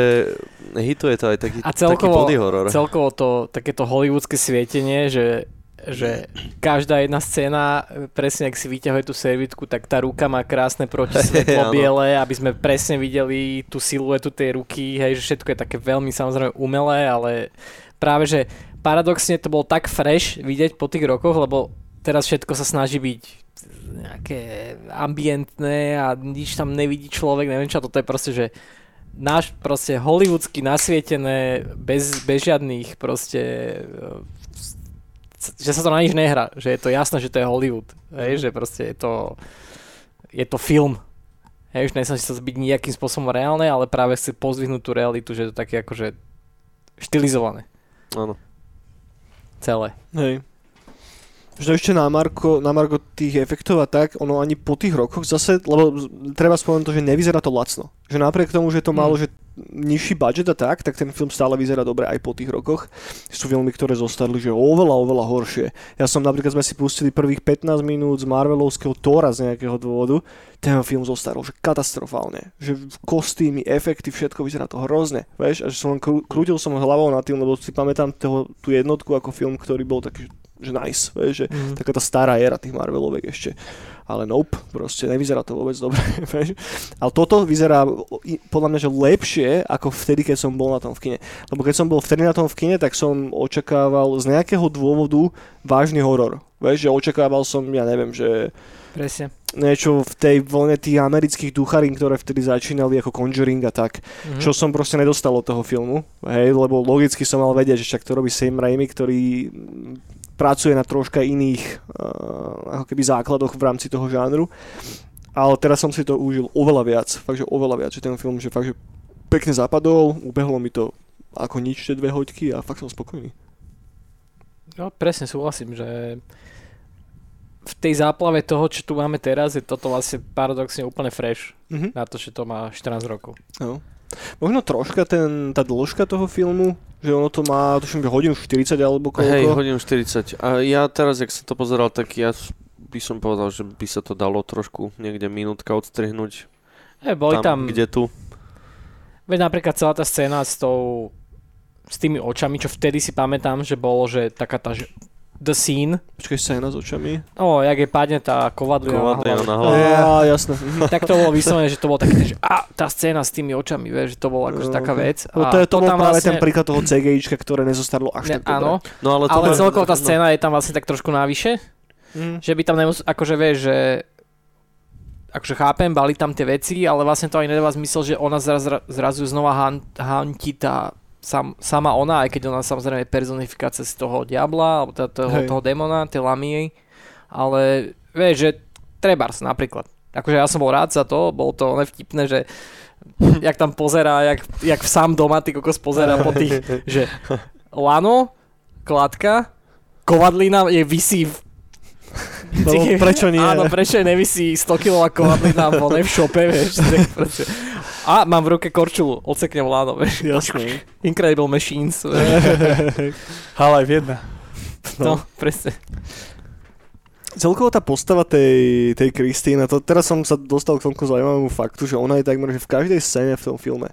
hituje to aj taký, A taký celkovo- body horror. celkovo to takéto hollywoodske svietenie, že, že každá jedna scéna, presne ak si vyťahuje tú servitku, tak tá ruka má krásne protisvetlo biele, aby sme presne videli tú siluetu tej ruky, hej, že všetko je také veľmi samozrejme umelé, ale práve, že paradoxne to bolo tak fresh vidieť po tých rokoch, lebo teraz všetko sa snaží byť nejaké ambientné a nič tam nevidí človek, neviem čo, toto je proste, že náš proste hollywoodsky nasvietené, bez, bez žiadnych proste že sa to na nič nehrá, že je to jasné, že to je Hollywood, hej, že proste je to je to film. Hej, už nesnaží sa to byť nejakým spôsobom reálne, ale práve chce pozdvihnúť tú realitu, že je to také akože štilizované Áno. celé. Hej. Že ešte na Marko, na Marko tých efektov a tak, ono ani po tých rokoch zase, lebo treba spomenúť to, že nevyzerá to lacno. Že napriek tomu, že to Mm. malo, že nižší budget a tak, tak ten film stále vyzerá dobre aj po tých rokoch. Sú filmy, ktoré zostali, že oveľa, oveľa horšie. Ja som napríklad sme si pustili prvých 15 minút z Marvelovského Tora z nejakého dôvodu. Ten film zostarol, že katastrofálne. Že kostýmy, efekty, všetko vyzerá to hrozne. Vieš, a že som krútil som hlavou nad tým, lebo si pamätám toho, tú jednotku ako film, ktorý bol taký, že nice, vieš, že Mm. taká tá stará éra tých Marveloviek ešte. Ale nope, proste nevyzerá to vôbec dobre. vieš. Ale toto vyzerá podľa mňa, že lepšie ako vtedy, keď som bol na tom v kine. Lebo keď som bol vtedy na tom v kine, tak som očakával z nejakého dôvodu vážny horor. Vieš, že očakával som, ja neviem, že Presne. niečo v tej vlne tých amerických ducharín, ktoré vtedy začínali ako Conjuring a tak. Mhm. Čo som proste nedostal od toho filmu, hej, lebo logicky som mal vedieť, že však to robí Sam Raimi, ktorý pracuje na troška iných uh, ako keby základoch v rámci toho žánru. Ale teraz som si to užil oveľa viac, fakt, že oveľa viac, že ten film, že fakt, že pekne zapadol, ubehlo mi to ako nič tie dve hoďky a fakt som spokojný. No presne súhlasím, že v tej záplave toho, čo tu máme teraz, je toto vlastne paradoxne úplne fresh Mhm. na to, že to má 14 rokov. No. Možno troška ten, tá dĺžka toho filmu, že ono to má, tuším, že hodinu 40 alebo koľko. Hej, hodinu 40. A ja teraz, jak som to pozeral, tak ja by som povedal, že by sa to dalo trošku niekde minútka odstrihnúť. E, boli tam, tam, kde tu. veď napríklad celá tá scéna s tou, s tými očami, čo vtedy si pamätám, že bolo, že taká tá, že the scene, Počkaj, scéna s očami. o, jak je padne tá kovadlina na Kovadlina hlavu. na hlavu. Á, jasné. Tak to bolo vyslovené, že to bolo také, že a, tá scéna s tými očami, vieš, že to bolo akože taká vec. No A to je to bol tam práve vlastne- ten príklad toho CGIčka, ktoré nezostarlo až Ne, tak dobre. áno, No ale to ale celkovo tá no. scéna je tam vlastne tak trošku navyše, Mm. že by tam nemus... akože vieš, že akože chápem, bali tam tie veci, ale vlastne to aj nedáva zmysel, že ona zraz, zrazu znova han, hantí tá sam, sama ona, aj keď ona samozrejme je personifikácia z toho diabla, alebo teda toho, Hej. toho demona, tej lamie, ale vieš, že trebárs napríklad. Akože ja som bol rád za to, bolo to nevtipné, že jak tam pozerá, jak, jak sám doma ty kokos pozerá po tých, že lano, kladka, kovadlina je vysí v Lebo prečo nie? Áno, prečo nevisí 100 kg kovadlina v v šope, vieš. proste. A mám v ruke korčulu, odseknem láno, vieš. Jasné. Incredible Machines. vieš. Half-Life 1. No, presne. Celkovo tá postava tej, tej Kristýna, to teraz som sa dostal k tomu zaujímavému faktu, že ona je takmer že v každej scéne v tom filme.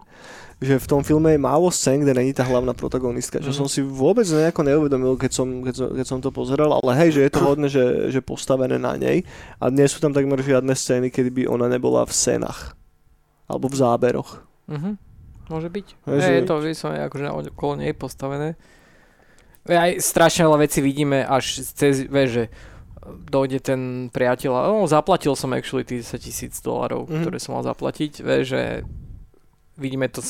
Že v tom filme je málo scén, kde není tá hlavná protagonistka, čo Mhm. som si vôbec nejako neuvedomil, keď som, keď, som, keď som to pozeral, ale hej, že je to hodne, že, že postavené na nej a nie sú tam takmer žiadne scény, kedy by ona nebola v scénach alebo v záberoch. Mhm. Môže byť. Hej, Hej, že- je to vyslovene akože okolo nej postavené. Ve, Aj strašne veľa vecí vidíme až cez, vieš, že dojde ten priateľ a oh, zaplatil som actually tých 10 tisíc dolarov, Mhm. ktoré som mal zaplatiť, vieš, že vidíme to,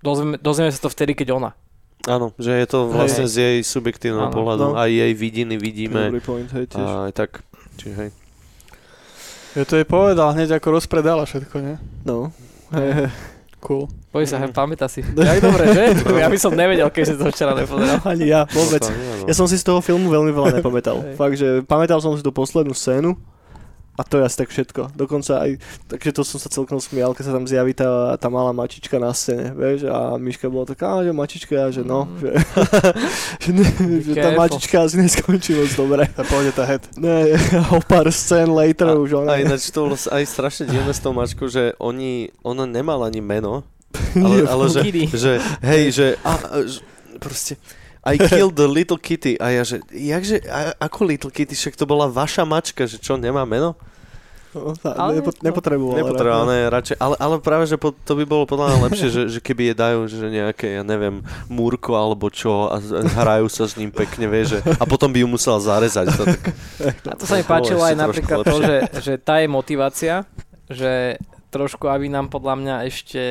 dozvieme, dozvieme sa to vtedy, keď ona. Áno, že je to vlastne Hej. z jej subjektívneho pohľadu. No. Aj jej vidiny vidíme. Dobrý point, hej, tiež. A aj tak. Čiže hej. Ja to jej povedal hneď ako rozpredala všetko, nie? No. Cool. Poď sa, hm, pamätá si. Jak dobre, že? Ja by som nevedel, keď si to včera nepozeral. Ani ja, vôbec. No. Ja som si z toho filmu veľmi veľa nepamätal. Fakt, že pamätal som si tú poslednú scénu a to je asi tak všetko. Dokonca aj, takže to som sa celkom smial, keď sa tam zjaví tá, tá malá mačička na scéne, vieš, a Miška bola taká, že mačička, a že no, Mm. že, že, ne, že tá mačička asi neskončí moc dobre. A pôjde tá head. Ne, o pár scén later A, už ona... a ináč to bolo aj strašne divné s tou mačkou, že oni, ona nemala ani meno, Ale, ale že, že, hej, že, a, že proste, I killed the little kitty. A ja, že, jakže, a, ako little kitty, však to bola vaša mačka, že čo, nemá meno? No, Ale- nepo, nepotreboval. Nepotreboval, ne, radšej, ale, ale práve, že po, to by bolo podľa mňa lepšie, že, že keby je dajú, že nejaké, ja neviem, múrko alebo čo a hrajú sa s ním pekne, vieš, že, a potom by ju musela zarezať. To, tak, A to sa mi páčilo aj napríklad to, že, že tá je motivácia, že trošku, aby nám podľa mňa ešte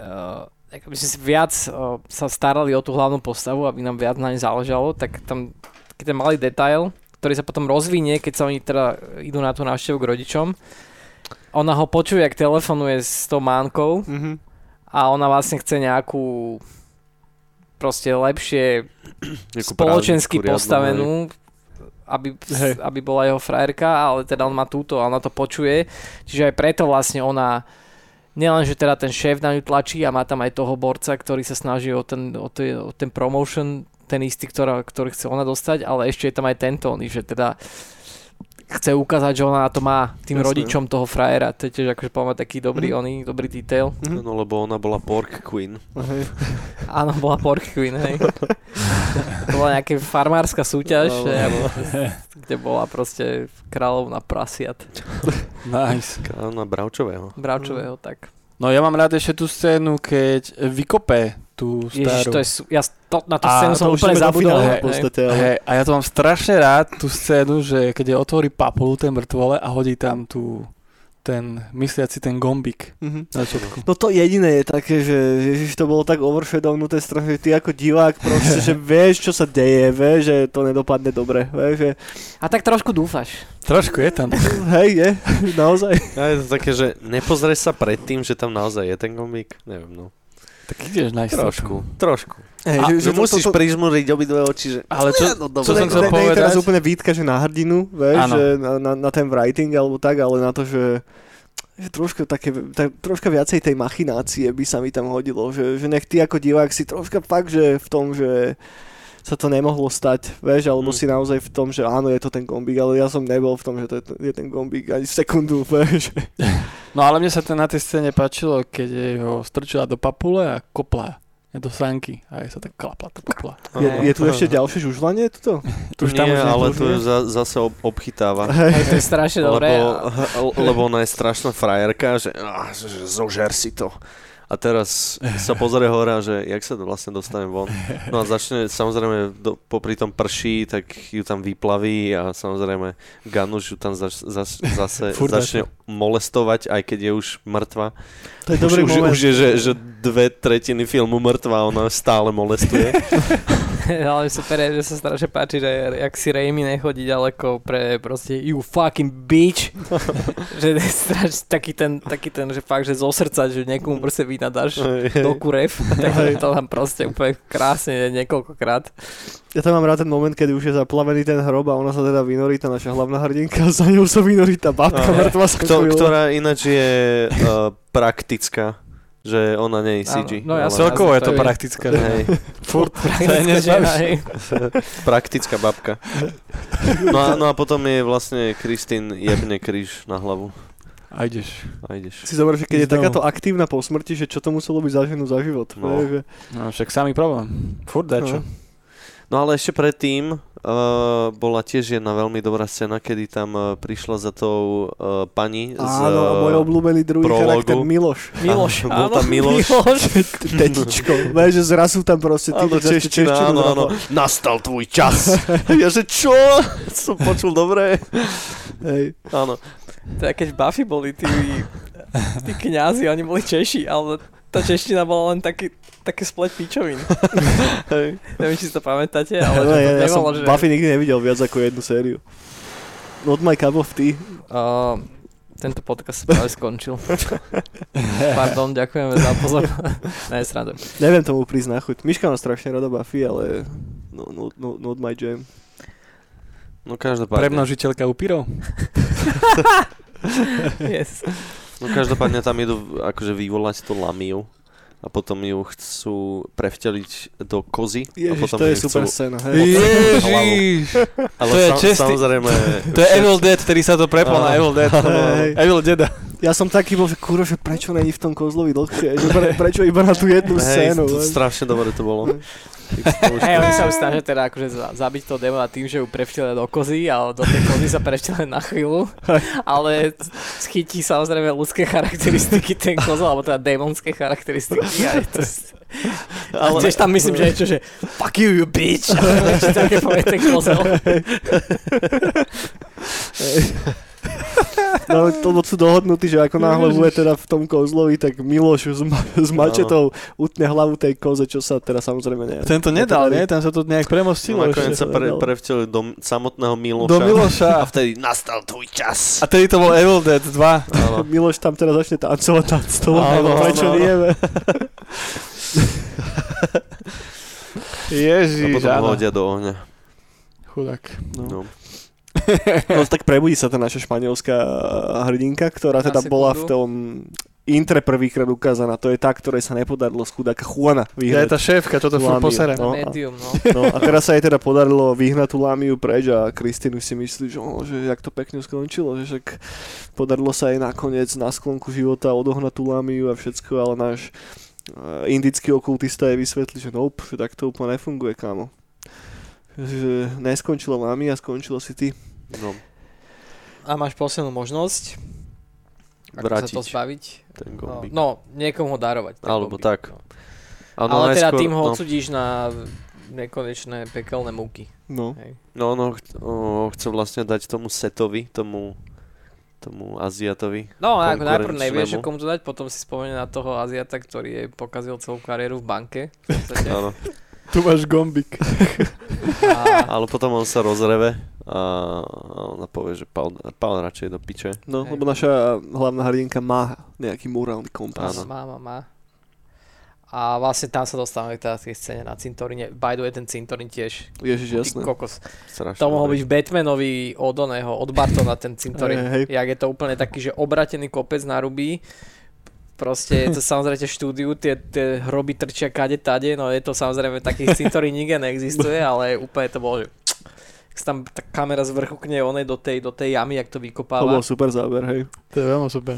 uh, ako by sme si viac uh, sa starali o tú hlavnú postavu, aby nám viac na nej záležalo, tak tam taký ten malý detail, ktorý sa potom rozvinie, keď sa oni teda idú na tú návštevu k rodičom. Ona ho počuje, jak telefonuje s tou mánkou Mhm. a ona vlastne chce nejakú proste lepšie nejakú spoločensky hej. postavenú, aby, aby bola jeho frajerka, ale teda on má túto a ona to počuje. Čiže aj preto vlastne ona nielen, že teda ten šéf na ňu tlačí a má tam aj toho borca, ktorý sa snaží o ten, o ten, o ten promotion, ten istý, ktorá, ktorý chce ona dostať, ale ešte je tam aj tento, oný, že teda chce ukázať, že ona na to má tým Jasné. rodičom toho frajera. To je tiež akože mňa taký dobrý, Mhm. oný, dobrý detail. Mhm. No lebo ona bola pork queen. Áno, bola Pork Queen, hej. to bola nejaká farmárska súťaž, No, no. kde bola proste kráľovna prasiat Nice. Kráľovna Bravčového. bravčového, tak. No ja mám rád ešte tú scénu, keď vykope tú Ježiš, starú. to je, ja to, na tú A scénu To som už úplne zabudol. finále hej. v podstate, ale... Hej, a ja to mám strašne rád, tú scénu, že keď je otvorí papulu, ten mŕtvole a hodí tam tú, ten mysliaci ten gombik Mhm. na začiatku. No to jediné je také, že ježiš, to bolo tak overshadownuté strane, že ty ako divák proste, že vieš, čo sa deje, vieš, že to nedopadne dobre, vieš, že A tak trošku dúfaš. Trošku je tam. hej, je, naozaj. A je to také, že nepozrieš sa predtým, že tam naozaj je ten gombík? Neviem, no. Tak ideš nájsť Trošku, trošku. Hej, A, že, musíš prižmúriť obidve oči, že... Ale čo, no, čo dobre. som chcel ne, ne, je teraz povedať? úplne výtka, že na hrdinu, vieš, že na, na, na ten writing alebo tak, ale na to, že že troška, také, tak, troška viacej tej machinácie by sa mi tam hodilo, že, že nech ty ako divák si troška fakt, že v tom, že sa to nemohlo stať, vieš, alebo Mm. si naozaj v tom, že áno, je to ten gombík, ale ja som nebol v tom, že to je, je ten gombík ani sekundu, vieš. No ale mne sa ten na tej scéne páčilo, keď jej ho strčila do papule a kopla do sanky a jej sa tak klapla tá papula. Je, je tu ešte ďalšie žužlanie tuto? Tu už nie, tam už nie, ale to tu za, zase ob, obchytáva. Hej, to je strašne dobré. Lebo, a- lebo ona je strašná frajerka, že, ah, že, že zožer si to. A teraz sa pozrie hore a že jak sa vlastne dostane von. No a začne, samozrejme, do, popri tom prší, tak ju tam vyplaví a samozrejme Ganuš ju tam zač, zač, zase začne molestovať, aj keď je už mŕtva. To je dobrý už, moment. už, už je, že, že dve tretiny filmu mŕtva a ona stále molestuje. ale super že sa strašne páči, že jak si Raimi nechodí ďaleko pre proste you fucking bitch. že je strašne taký ten, taký ten, že fakt, že zo srdca, že niekomu proste vynadáš do kurev, tak to tam proste úplne krásne niekoľkokrát. Ja tam mám rád ten moment, kedy už je zaplavený ten hrob a ona sa teda vynorí, tá naša hlavná hrdinka, a za ňou sa vynorí tá babka, mŕtva sa Kto, ktorá ináč je uh, praktická, že ona nie je CG. Áno, no ja Celkovo je to je- praktické. Hej, Furt Praktická žena, hej. praktická babka. No a, no a potom je vlastne Kristín jebne kríž na hlavu A ideš. a ideš. Si zober, že keď je Ísť domov. takáto aktívna po smrti, že čo to muselo byť za ženu za život. No. že... No však samý problém. Furt dačo. No ale ešte predtým uh, bola tiež jedna veľmi dobrá scéna, kedy tam uh, prišla za tou uh, pani z... Áno, a môj obľúbený druhý prologu. charakter Miloš. Miloš, Bol áno, tam Miloš. Tetičko. Vieš, že zrazu tam proste ty Áno, češ, čeština, áno, áno. Nastal tvoj čas. ja že čo? Som počul dobre. Hej. Áno. To je keď Buffy boli tí, tí kňazi, oni boli Češi, ale tá čeština bola len taký, také splet píčovín. Hej. Neviem, či si to pamätáte, ale to ja, ja som že... Buffy nikdy nevidel viac ako jednu sériu. Not my cup of tea. Uh, tento podcast práve skončil. Pardon, ďakujeme za pozor. ne, srandujem. Neviem tomu prísť na chuť. Miška má strašne rada Buffy, ale no, no, no, not my jam. No každopádne. Premnožiteľka upírov? Yes. No každopádne tam idú akože vyvolať tú lamiu a potom ju chcú prevteliť do kozy. a Ježiš, potom to je super scéna. Hej. Ježiš! Ale To je sam, čestý- samozrejme... To je Evil Dead, ktorý sa to prepol na. Evil Dead. Evil Deda. Ja som taký bol, že kurva, že prečo není v tom kozlovi dlhšie, že pre, prečo iba na tú jednu Hej, scénu. to, vieš. strašne dobre to bolo. Hej, oni sa snažia teda akože za- zabiť to demona tým, že ju prevtielia do kozy a do tej kozy sa prevtielia na chvíľu, ale schytí samozrejme ľudské charakteristiky ten kozol, alebo teda démonské charakteristiky a je to... Ale... Tiež tam myslím, že je čo, že fuck you, you bitch. Ešte také povie ten kozol. No, to sú dohodnutí, že ako náhle bude teda v tom kozlovi, tak Miloš s, ma- s mačetou utne hlavu tej koze, čo sa teda samozrejme nie. Ten to nedal, nie? Tam sa to nejak premostilo. No, nakoniec sa pre, prevteli do samotného Miloša. Do Miloša. A vtedy nastal tvoj čas. A tedy to bol Evil Dead 2. Áno. Miloš tam teraz začne tancovať tam s tou Áno, prečo vieme. A Ježiš, potom ho áno. hodia do ohňa. Chudák. No. No tak prebudí sa tá naša španielská hrdinka, ktorá teda bola v tom intre prvýkrát ukázaná. To je tá, ktorej sa nepodarilo z chudáka Juana Ja je vyhrať. tá šéfka, čo to furt posere. No, a- Medium, no. No a teraz sa jej teda podarilo vyhnať tú Lamiu preč a Kristínu si myslí, že, oh, že jak to pekne skončilo, že však podarilo sa jej nakoniec na sklonku života odohnať tú Lamiu a všetko, ale náš eh, indický okultista jej vysvetlí, že nope, že tak to úplne nefunguje, kámo. Že neskončila Lamia, skončila si ty. No. A máš poslednú možnosť ako sa Vrátiť to zbaviť. ten No, gombík. no, niekomu ho darovať. Alebo gombík, tak. No. Ale teda najskôr- tým ho no. odsudíš na nekonečné pekelné múky. No. Hej. No, no, ch- o, chce vlastne dať tomu Setovi, tomu, tomu Aziatovi. No, ako najprv nevieš, že komu to dať, potom si spomenie na toho Aziata, ktorý jej pokazil celú kariéru v banke. V. Áno. Tu máš gombik. A, Ale potom on sa rozreve a ona povie, že pál, pál radšej do piče. No, Hej. lebo naša hlavná hrdinka má nejaký morálny kompas. Áno. má, má, má. A vlastne tam sa dostávame k tej scéne na cintoríne. By the way, ten cintorín tiež. Ježiš, jasné. kokos. Strašne To mohol byť v Batmanovi od oného, od Bartona ten cintorín. Hej, hej. Jak je to úplne taký, že obratený kopec na ruby. Proste je to samozrejme štúdiu, tie, tie hroby trčia kade tade, no je to samozrejme taký cintorín nikde neexistuje, ale úplne to bolo, že tam tá kamera zvrchukne onej do tej, do tej jamy, jak to To vykopáva. bol super záber, hej. To je veľmi super.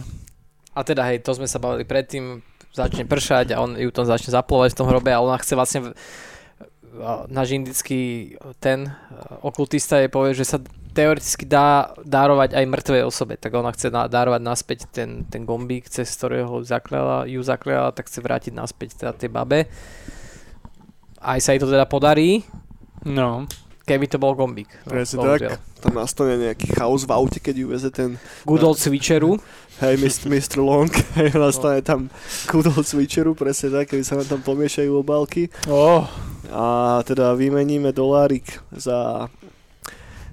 A teda hej, to sme sa bavili predtým, začne pršať a on ju tam začne zaplovať v tom hrobe a ona chce vlastne náš indický ten okultista jej povie, že sa teoreticky dá dárovať aj mŕtvej osobe, tak ona chce na, dárovať naspäť ten, ten gombík, cez ktorého zaklela, ju zaklela, tak chce vrátiť naspäť teda tej babe. Aj sa jej to teda podarí, No. keby to bol gombík. No, Presne bohužiaľ. tak. Tam nastane nejaký chaos v aute, keď ju veze ten, Good old switcheru. hej, Mr. Mr. Long, hej, nastane tam kudol switcheru, presne tak, keď sa nám tam pomiešajú obálky. Oh, A teda vymeníme dolárik za,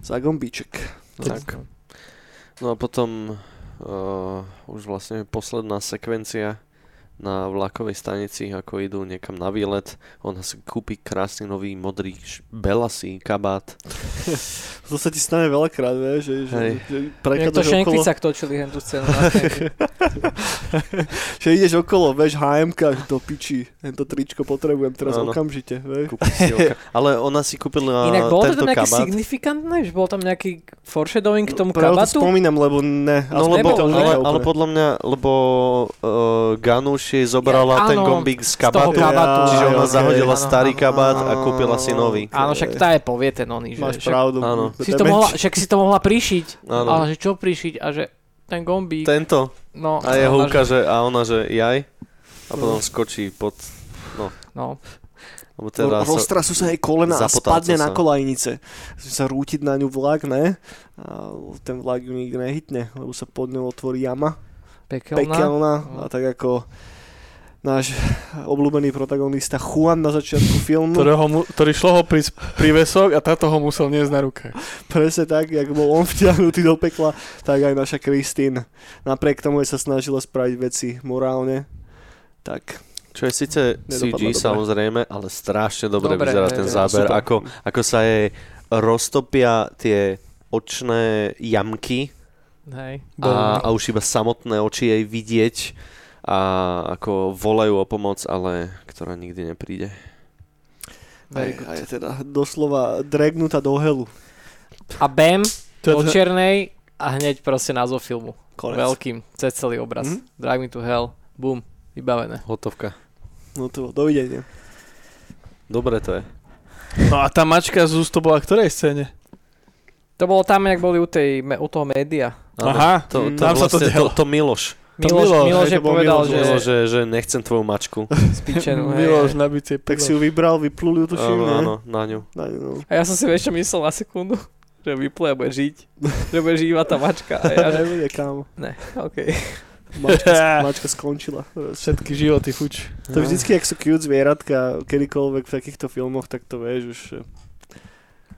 za gombíček. Tak. No a potom uh, už vlastne posledná sekvencia na vlakovej stanici, ako idú niekam na výlet. Ona si kúpi krásny nový modrý belasý kabát. To sa ti stane veľakrát, vieš, že, že, Hej. že Jak to okolo, Šenkvicak točili hen tú scénu. že ideš okolo, vieš, HMK, do piči, tento tričko potrebujem teraz Áno. okamžite, vieš. Kúpi si oka. Ale ona si kúpila Inak bolo to tam nejaké kabát. signifikantné, že bol tam nejaký foreshadowing k tomu Práve to spomínam, lebo ne. No lebo, to ale, ale podľa mňa, lebo uh, Ganuš jej zobrala Ja- ten áno, gombík z z toho kabátu. kabátu. Čiže ona ok. zahodila Áno, starý áno, kabát a áno. kúpila si nový. Áno, však tá je povie ten oný, že Máš však, pravdu. áno. si to mohla, však si to mohla prišiť. Áno. Ale že čo prišiť a že ten gombík. Tento. no, A jeho ukáže a ona, že jaj. A potom skočí pod... No, Lebo teda sa, Roztrasú sa jej kolena a spadne na sa. kolajnice. Chce sa rútiť na ňu vlak, ne? A ten vlak ju nikdy nehytne, lebo sa pod ňou otvorí jama. pekelná. Pekelná. No. A tak ako náš obľúbený protagonista Juan na začiatku filmu. ktorého mu, ktorý šlo ho pri prívesok a táto ho musel niesť na ruke. Presne tak, jak bol on vtiahnutý do pekla, tak aj naša Kristín. Napriek tomu, že sa snažila spraviť veci morálne, tak Čo je síce CG dobre. samozrejme, ale strašne dobre, Dobre, vyzerá hej, ten záber. super. Ako, ako sa jej roztopia tie očné jamky Hej. a, a už iba samotné oči jej vidieť a ako volajú o pomoc, ale ktorá nikdy nepríde. aj, aj je teda doslova dregnutá do helu. A Bam To do je- černej a hneď proste názov filmu. Konec. Veľkým, cez celý obraz. Mhm. Drive me to hell, boom, vybavené. Hotovka. No to dovidenia. Dobre to je. No a tá mačka z úst to bola v ktorej scéne? To bolo tam, jak boli u, tej, u toho média. Aha, to, mm, to, tam sa to vlastne, dialo. to, to Miloš. Miloš, Miloš, Miloš, je povedal, Miloš, že, Miloš, že, že nechcem tvoju mačku. spíčenú, hej, Miloš na bicie Tak si ju vybral, vyplul ju tuším, Áno, áno, na ňu. Na ňu, no. A ja som si čo myslel na sekundu? Že vypluje a bude žiť. že bude žiť iba tá mačka. A ja, že... Nebude, kámo. Ne, okej. Mačka, mačka skončila. Všetky životy fuč. To vždycky, ak sú cute zvieratka, kedykoľvek v takýchto filmoch, tak to vieš už,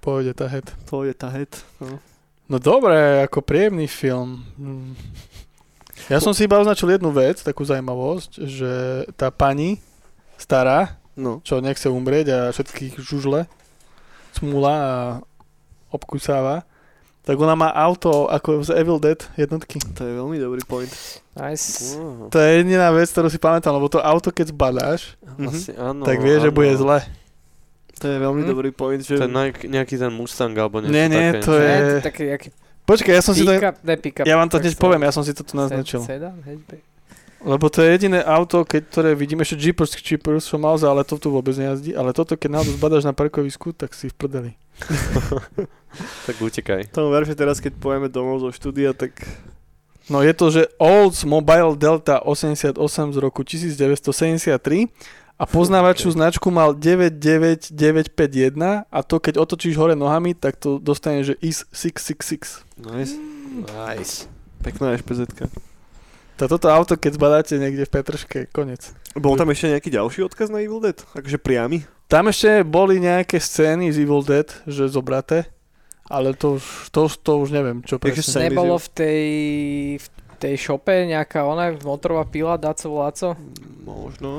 Pôjde tá head. je tá head. No. No dobre, ako príjemný film. Hm. Ja som si iba označil jednu vec, takú zaujímavosť, že tá pani stará, no. čo nechce umrieť a všetkých žužle, smúla a obkusáva, tak ona má auto ako z Evil Dead jednotky. To je veľmi dobrý point. Nice. Wow. To je jediná vec, ktorú si pamätám, lebo to auto, keď zbadáš, Asi, áno, tak vieš, že bude zle. To je veľmi Hm? dobrý point, že... To je nejak, nejaký ten Mustang alebo niečo Nie, nie, také. to je... Ne, taký, jaký Počkaj, ja som si to... ne. Ja vám to hneď poviem, ja som si to tu naznačil. Sedan, hatchback. Lebo to je jediné auto, keď, ktoré vidím, ešte Jeepers Cheapers som mal, ale to tu vôbec nejazdí, ale toto, keď náhodou zbadáš na parkovisku, tak si v prdeli. Tak utekaj. Tomu ver, že teraz, keď pojeme domov zo štúdia, tak No je to, že Oldsmobile Delta 88 z roku 1973 a poznávačú značku mal 99951 a to keď otočíš hore nohami, tak to dostane, že IS 666. nice. Nice. Pekná špezetka. To toto auto, keď zbadáte niekde v Petržke, konec. Bol tam ešte nejaký ďalší odkaz na Evil Dead? Akože priamy? Tam ešte boli nejaké scény z Evil Dead, že zobraté, ale to už, to, to už neviem, čo Takže presne. Nebolo v tej, v tej šope nejaká ona motorová pila, Daco Vláco? Možno.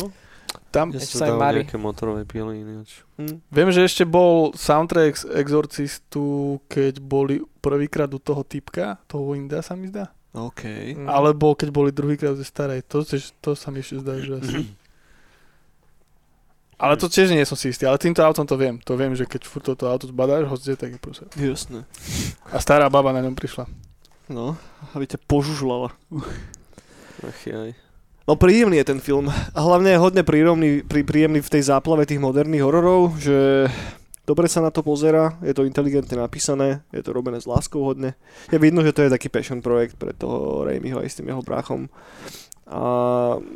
Tam, Ja sa Mari. nejaké motorové pily ináč. Hm. Viem, že ešte bol soundtrack z Exorcistu, keď boli prvýkrát u toho typka, toho Inda sa mi zdá. OK. Mm. Alebo keď boli druhýkrát ze starej. To, to sa mi ešte zdá, že asi. Ale to tiež nie som si istý, ale týmto autom to viem. To viem, že keď furt toto auto zbadáš, ho zde, tak je proste. Jasné. A stará baba na ňom prišla. No, aby ťa požužlala. Ach jaj. No príjemný je ten film. A hlavne je hodne príjemný, prí, príjemný v tej záplave tých moderných hororov, že dobre sa na to pozera, je to inteligentne napísané, je to robené s láskou hodne. Je vidno, že to je taký passion projekt pre toho Raimiho aj s tým jeho bráchom. A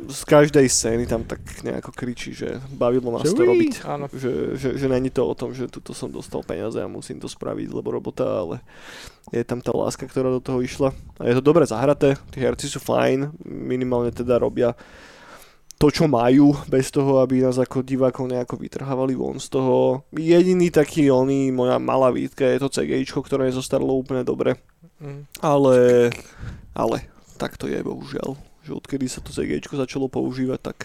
z každej scény tam tak nejako kričí, že bavilo nás Že to robiť. Áno. Že, že, že není to o tom, že tuto som dostal peniaze a musím to spraviť, lebo robota, ale je tam tá láska, ktorá do toho išla. A je to dobre zahraté, tí herci sú fajn, minimálne teda robia to, čo majú, bez toho, aby nás ako divákov nejako vytrhávali von z toho. Jediný taký oný, moja malá výtka je to CGIčko, ktoré nezostarlo úplne dobre. Mm. Ale, ale, tak to je bohužiaľ. Že odkedy sa to CGIčko začalo používať, tak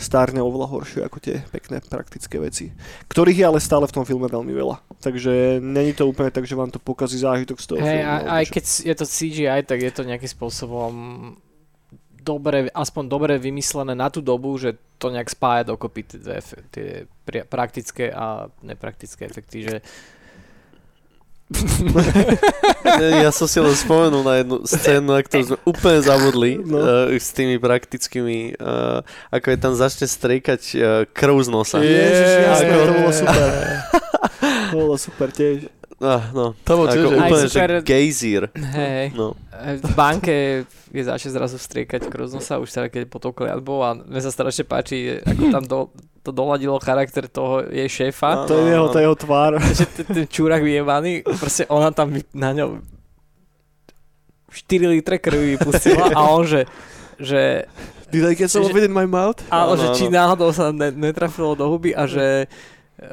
stárne oveľa horšie ako tie pekné praktické veci. Ktorých je ale stále v tom filme veľmi veľa. Takže není to úplne tak, že vám to pokazí zážitok z toho Hej, filmu. aj čo. keď je to CGI, tak je to nejakým spôsobom dobre, aspoň dobre vymyslené na tú dobu, že to nejak spája dokopy tie, tie praktické a nepraktické efekty, že Ja som si len spomenul na jednu scénu, na ktorú sme úplne zabudli No. uh, s tými praktickými, uh, ako je tam začne striekať uh, krv z nosa. Ježiš, jasné, Ako- to bolo super. To bolo super tiež. Ah, no. To bol tiež, úplne, super. že gejzír. hej, No. v banke je začne zrazu vstriekať krv z nosa, už teda keď po tou kliatbou a mne sa strašne páči, ako tam do, to doladilo charakter toho jej šéfa. To je jeho, to je jeho tvár. že ten, ten čúrak vyjebaný, proste ona tam na ňom 4 litre krvi vypustila a on, že, že Did I get some of it in my mouth? ale Áno, že či áno. náhodou sa ne, netrafilo do huby a že e,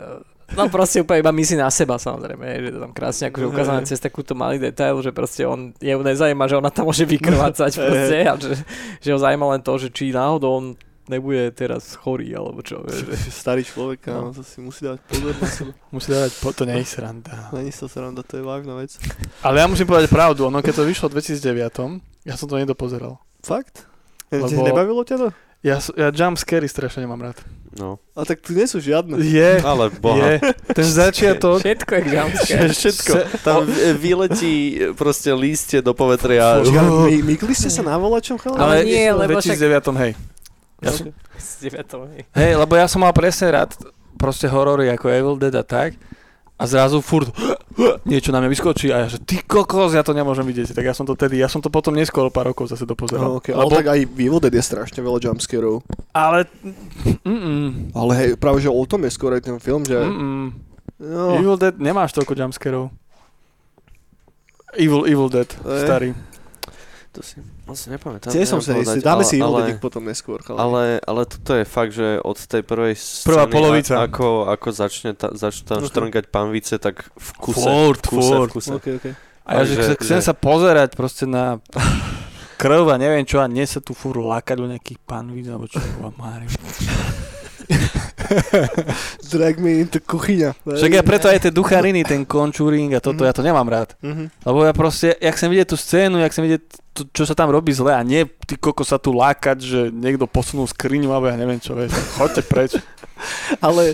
no proste úplne iba myslí na seba samozrejme, že to tam krásne akože ukázané cez takúto malý detail, že proste on, je nezajíma, že ona tam môže vykrvácať proste a že, že ho zaujíma len to, že či náhodou on nebude teraz chorý alebo čo. Vieš, že. Starý človek, No. to si musí dávať pozor na seba. Musí dávať, po, to nie je sranda. Není sa sranda, to je vážna vec. Ale ja musím povedať pravdu, ono keď to vyšlo v 2009, ja som to nedopozeral. Fakt? Lebo... Nebavilo ťa to? Ja, ja jump scary strašne nemám rád. No, A tak tu nie sú žiadne. Je, ale boha. je. Ten začiatok, Všetko je jumpscare. Všetko. Se- Tam vyletí proste lístie do povetria. Počkaj, my, mykli ste sa na volačom, chalani? Ale nie, lebo však- 2009, hej. Ja som, hej, lebo ja som mal presne rád proste horory ako Evil Dead a tak. A zrazu furt niečo na mňa vyskočí a ja že ty kokos, ja to nemôžem vidieť. Tak ja som to tedy, ja som to potom neskôr pár rokov zase dopozeral. No, okay. Ale lebo, tak aj v Evil Dead je strašne veľa jumpscarov. ale mm, Ale hej, práve že o tom je skôr aj ten film, že... mm, No, Evil Dead, nemáš toľko jumpscarov. Evil, Evil Dead, Eh. starý. To si vlastne nepamätám. Tie som sa istý. Dáme ale- si ale- potom neskôr, chalani. Ale, ale toto je fakt, že od tej prvej scény, Prvá polovica. ako, ako začne ta, začne tam Ok. štrngať panvice, tak v kuse. Furt, v kuse, furt. v kuse. OK, OK. A ja že, chce- chcem že- sa pozerať proste na krv a neviem čo a nie sa tu furt lákať o nejakých panvíc alebo čo. Mári. Drag me into kuchyňa. Však ja preto aj tie duchariny, ten conjuring a toto, Mhm. ja to nemám rád. Mhm. Lebo ja proste, jak chcem vidieť tú scénu, jak chcem vidieť, to, čo sa tam robí zle a nie ty koko sa tu lákať, že niekto posunul skriňu alebo ja neviem čo, vieš. Choďte preč. Ale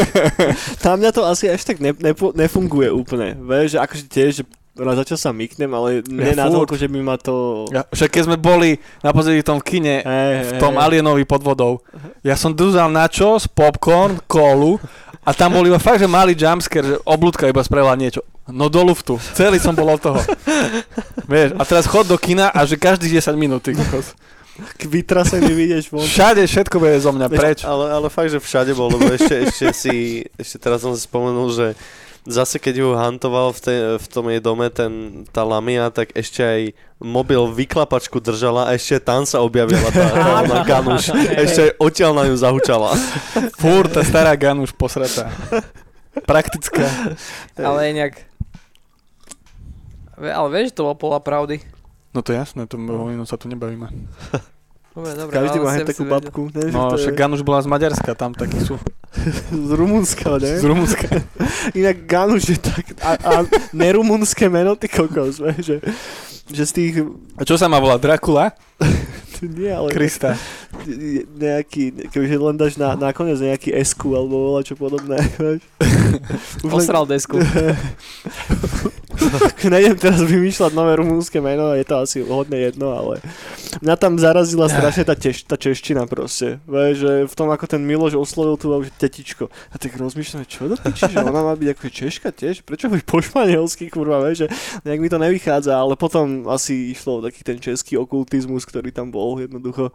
tam mňa to asi až tak ne, nepo, nefunguje úplne. Vieš, že akože tiež, že raz začal sa myknem, ale nie Ja na to, že by ma to... Ja, však keď sme boli naposledy v tom kine, Hey, v tom Alienovi pod vodou. Ja som dúzal načos, popcorn, kolu a tam bol iba fakt, že malý jumpscare, že oblúdka iba spravila niečo. No do luftu. Celý som bol od toho. Vieš, a teraz chod do kina a že každých 10 minút, ty kokos. Vytrasený vidieš von. Všade všetko bude zo mňa preč. Ale, ale fakt, že všade bol, lebo ešte, ešte si, ešte teraz som si spomenul, že zase keď ju hantoval v, tej, v tom jej dome ten, tá lamia, tak ešte aj mobil vyklapačku držala a ešte tam sa objavila tá, tá ona ganuš. Ešte aj odtiaľ na ňu zahučala. Fúr, tá stará gun už posratá. Praktická. Ale nejak... Ale vieš, to bolo pola pravdy. No to je jasné, to o inom sa tu nebavíme. Dobre, dobre. Každý má takú babku. Ne, že No to je však Ganuš bola z Maďarska, tam takí sú. z Rumunska, ne? Z Rumunska. Inak Ganuš je tak... A, a nerumunské meno, ty kokos, že, že z tých... A čo sa má volať? Dracula? Nie, ale... Krista. Nejaký, kebyže len dáš na, nakoniec nejaký SQ alebo volá čo podobné, vieš. Už len- Osral desku. Nejdem teraz vymýšľať nové rumúnske meno, je to asi hodne jedno, ale mňa tam zarazila strašne tá, teš, tá čeština proste. Vieš, že v tom, ako ten Miloš oslovil tu už tetičko. A tak rozmýšľam, čo to piči, že ona má byť ako češka tiež? Prečo byť po španielsky, kurva, vieš, že nejak mi to nevychádza, ale potom asi išlo taký ten český okultizmus, ktorý tam bol jednoducho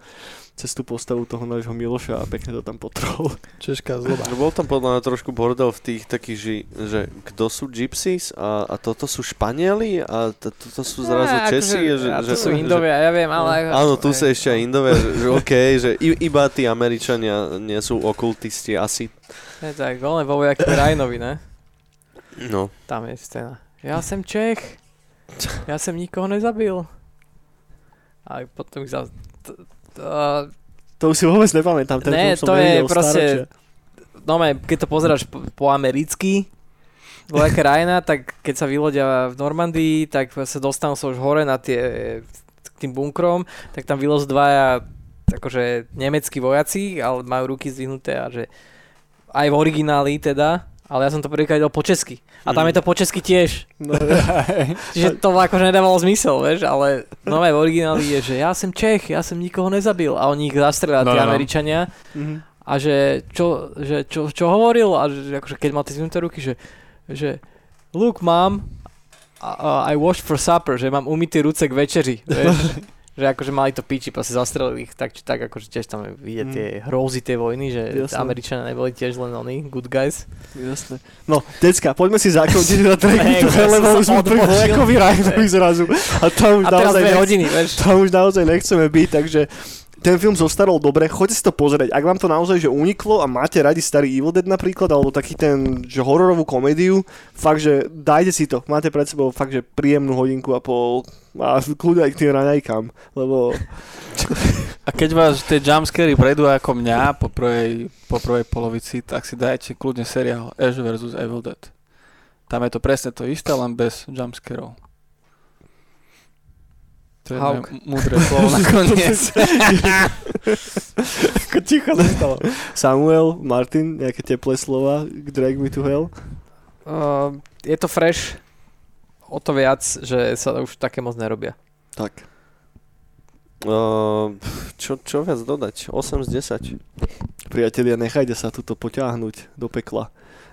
cez tú postavu toho nášho Miloša a pekne to tam potrhol. Češká zloba. No Bol tam podľa mňa trošku bordel v tých takých, že, že kto sú gypsies a, a toto sú Španieli a t- toto sú zrazu Á, Česi. akože, že, a že, to sú že- Indovia, ja viem, ale... Áno, tu sa ešte aj Indovia, že, že OK, že i- iba tí Američania nie sú okultisti asi. Je tak, voľne vo vojaky Rajnovi, ne? No. Tam je scéna. Ja som Čech. Ja som nikoho nezabil. A potom ich za... To už si vôbec nepamätám, ten Ne, to je proste-. No keď to pozeráš po, po americky, vojaká Rajna, tak keď sa vylodia v Normandii, tak sa dostanú sa už hore na tie, k tým bunkrom, tak tam vylozú dvaja akože nemeckí vojaci, ale majú ruky zdvihnuté a že aj v origináli teda, ale ja som to prvýkrát videl po česky. A tam je to po česky tiež. No, Čiže to akože nedávalo zmysel, vieš, ale no aj v origináli je, že ja som Čech, ja som nikoho nezabil a oni ich zastrelia, No, tí no, no. Američania mhm. a že čo, že čo, čo hovoril a že akože keď mal tie ruky, že, že look mom, uh, I washed for supper, že mám umytý ruce k večeri, vieš, že akože mali to piči, proste zastrelili ich tak či tak, akože tiež tam vidieť Mm. tie hrózy tej vojny, že Jasné. Američania neboli tiež len oni, good guys. Jasné. No, decka, poďme si zakončiť na som lebo už sme pri vojakovi Rajnovi zrazu. A tam už, A naozaj, nech, hodiny, vieš. tam už naozaj nechceme byť, takže ten film zostarol dobre, choďte si to pozrieť. Ak vám to naozaj že uniklo a máte radi starý Evil Dead napríklad, alebo taký ten, že hororovú komédiu, fakt, že dajte si to. Máte pred sebou fakt, že príjemnú hodinku a pol a kľudne aj k tým raňajkám, lebo A keď vás tie jumpscary prejdú ako mňa po prvej, po prvej polovici, tak si dajte kľudne seriál Ash vs. Evil Dead. Tam je to presne to isté, len bez jumpscarov. To je Hauk. múdre slovo nakoniec. Ako ticho zostalo. Samuel, Martin, nejaké teplé slova k Drag Me to Hell? Uh, je to fresh, o to viac, že sa už také moc nerobia. Tak. Uh, čo, čo viac dodať? 8 z 10. Priatelia, nechajte sa tuto poťahnuť do pekla.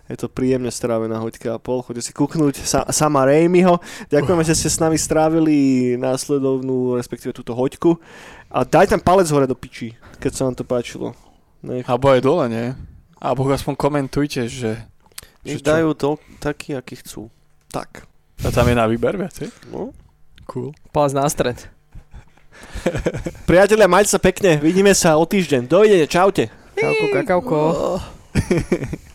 Je to príjemne strávená hoďka a pol. Choďte si kúknúť sa, sama Raimiho. Ďakujeme, že ste s nami strávili následovnú, respektíve túto hoďku. A daj tam palec hore do piči, keď sa vám to páčilo. Nech. Alebo aj dole, nie? Alebo aspoň komentujte, že... Nech že dajú to taký, aký chcú. Tak. A tam je na výber viacej? No. Cool. Palec na stred. Priatelia, majte sa pekne. Vidíme sa o týždeň. Dovidenia, čaute. Kakauko, kakauko.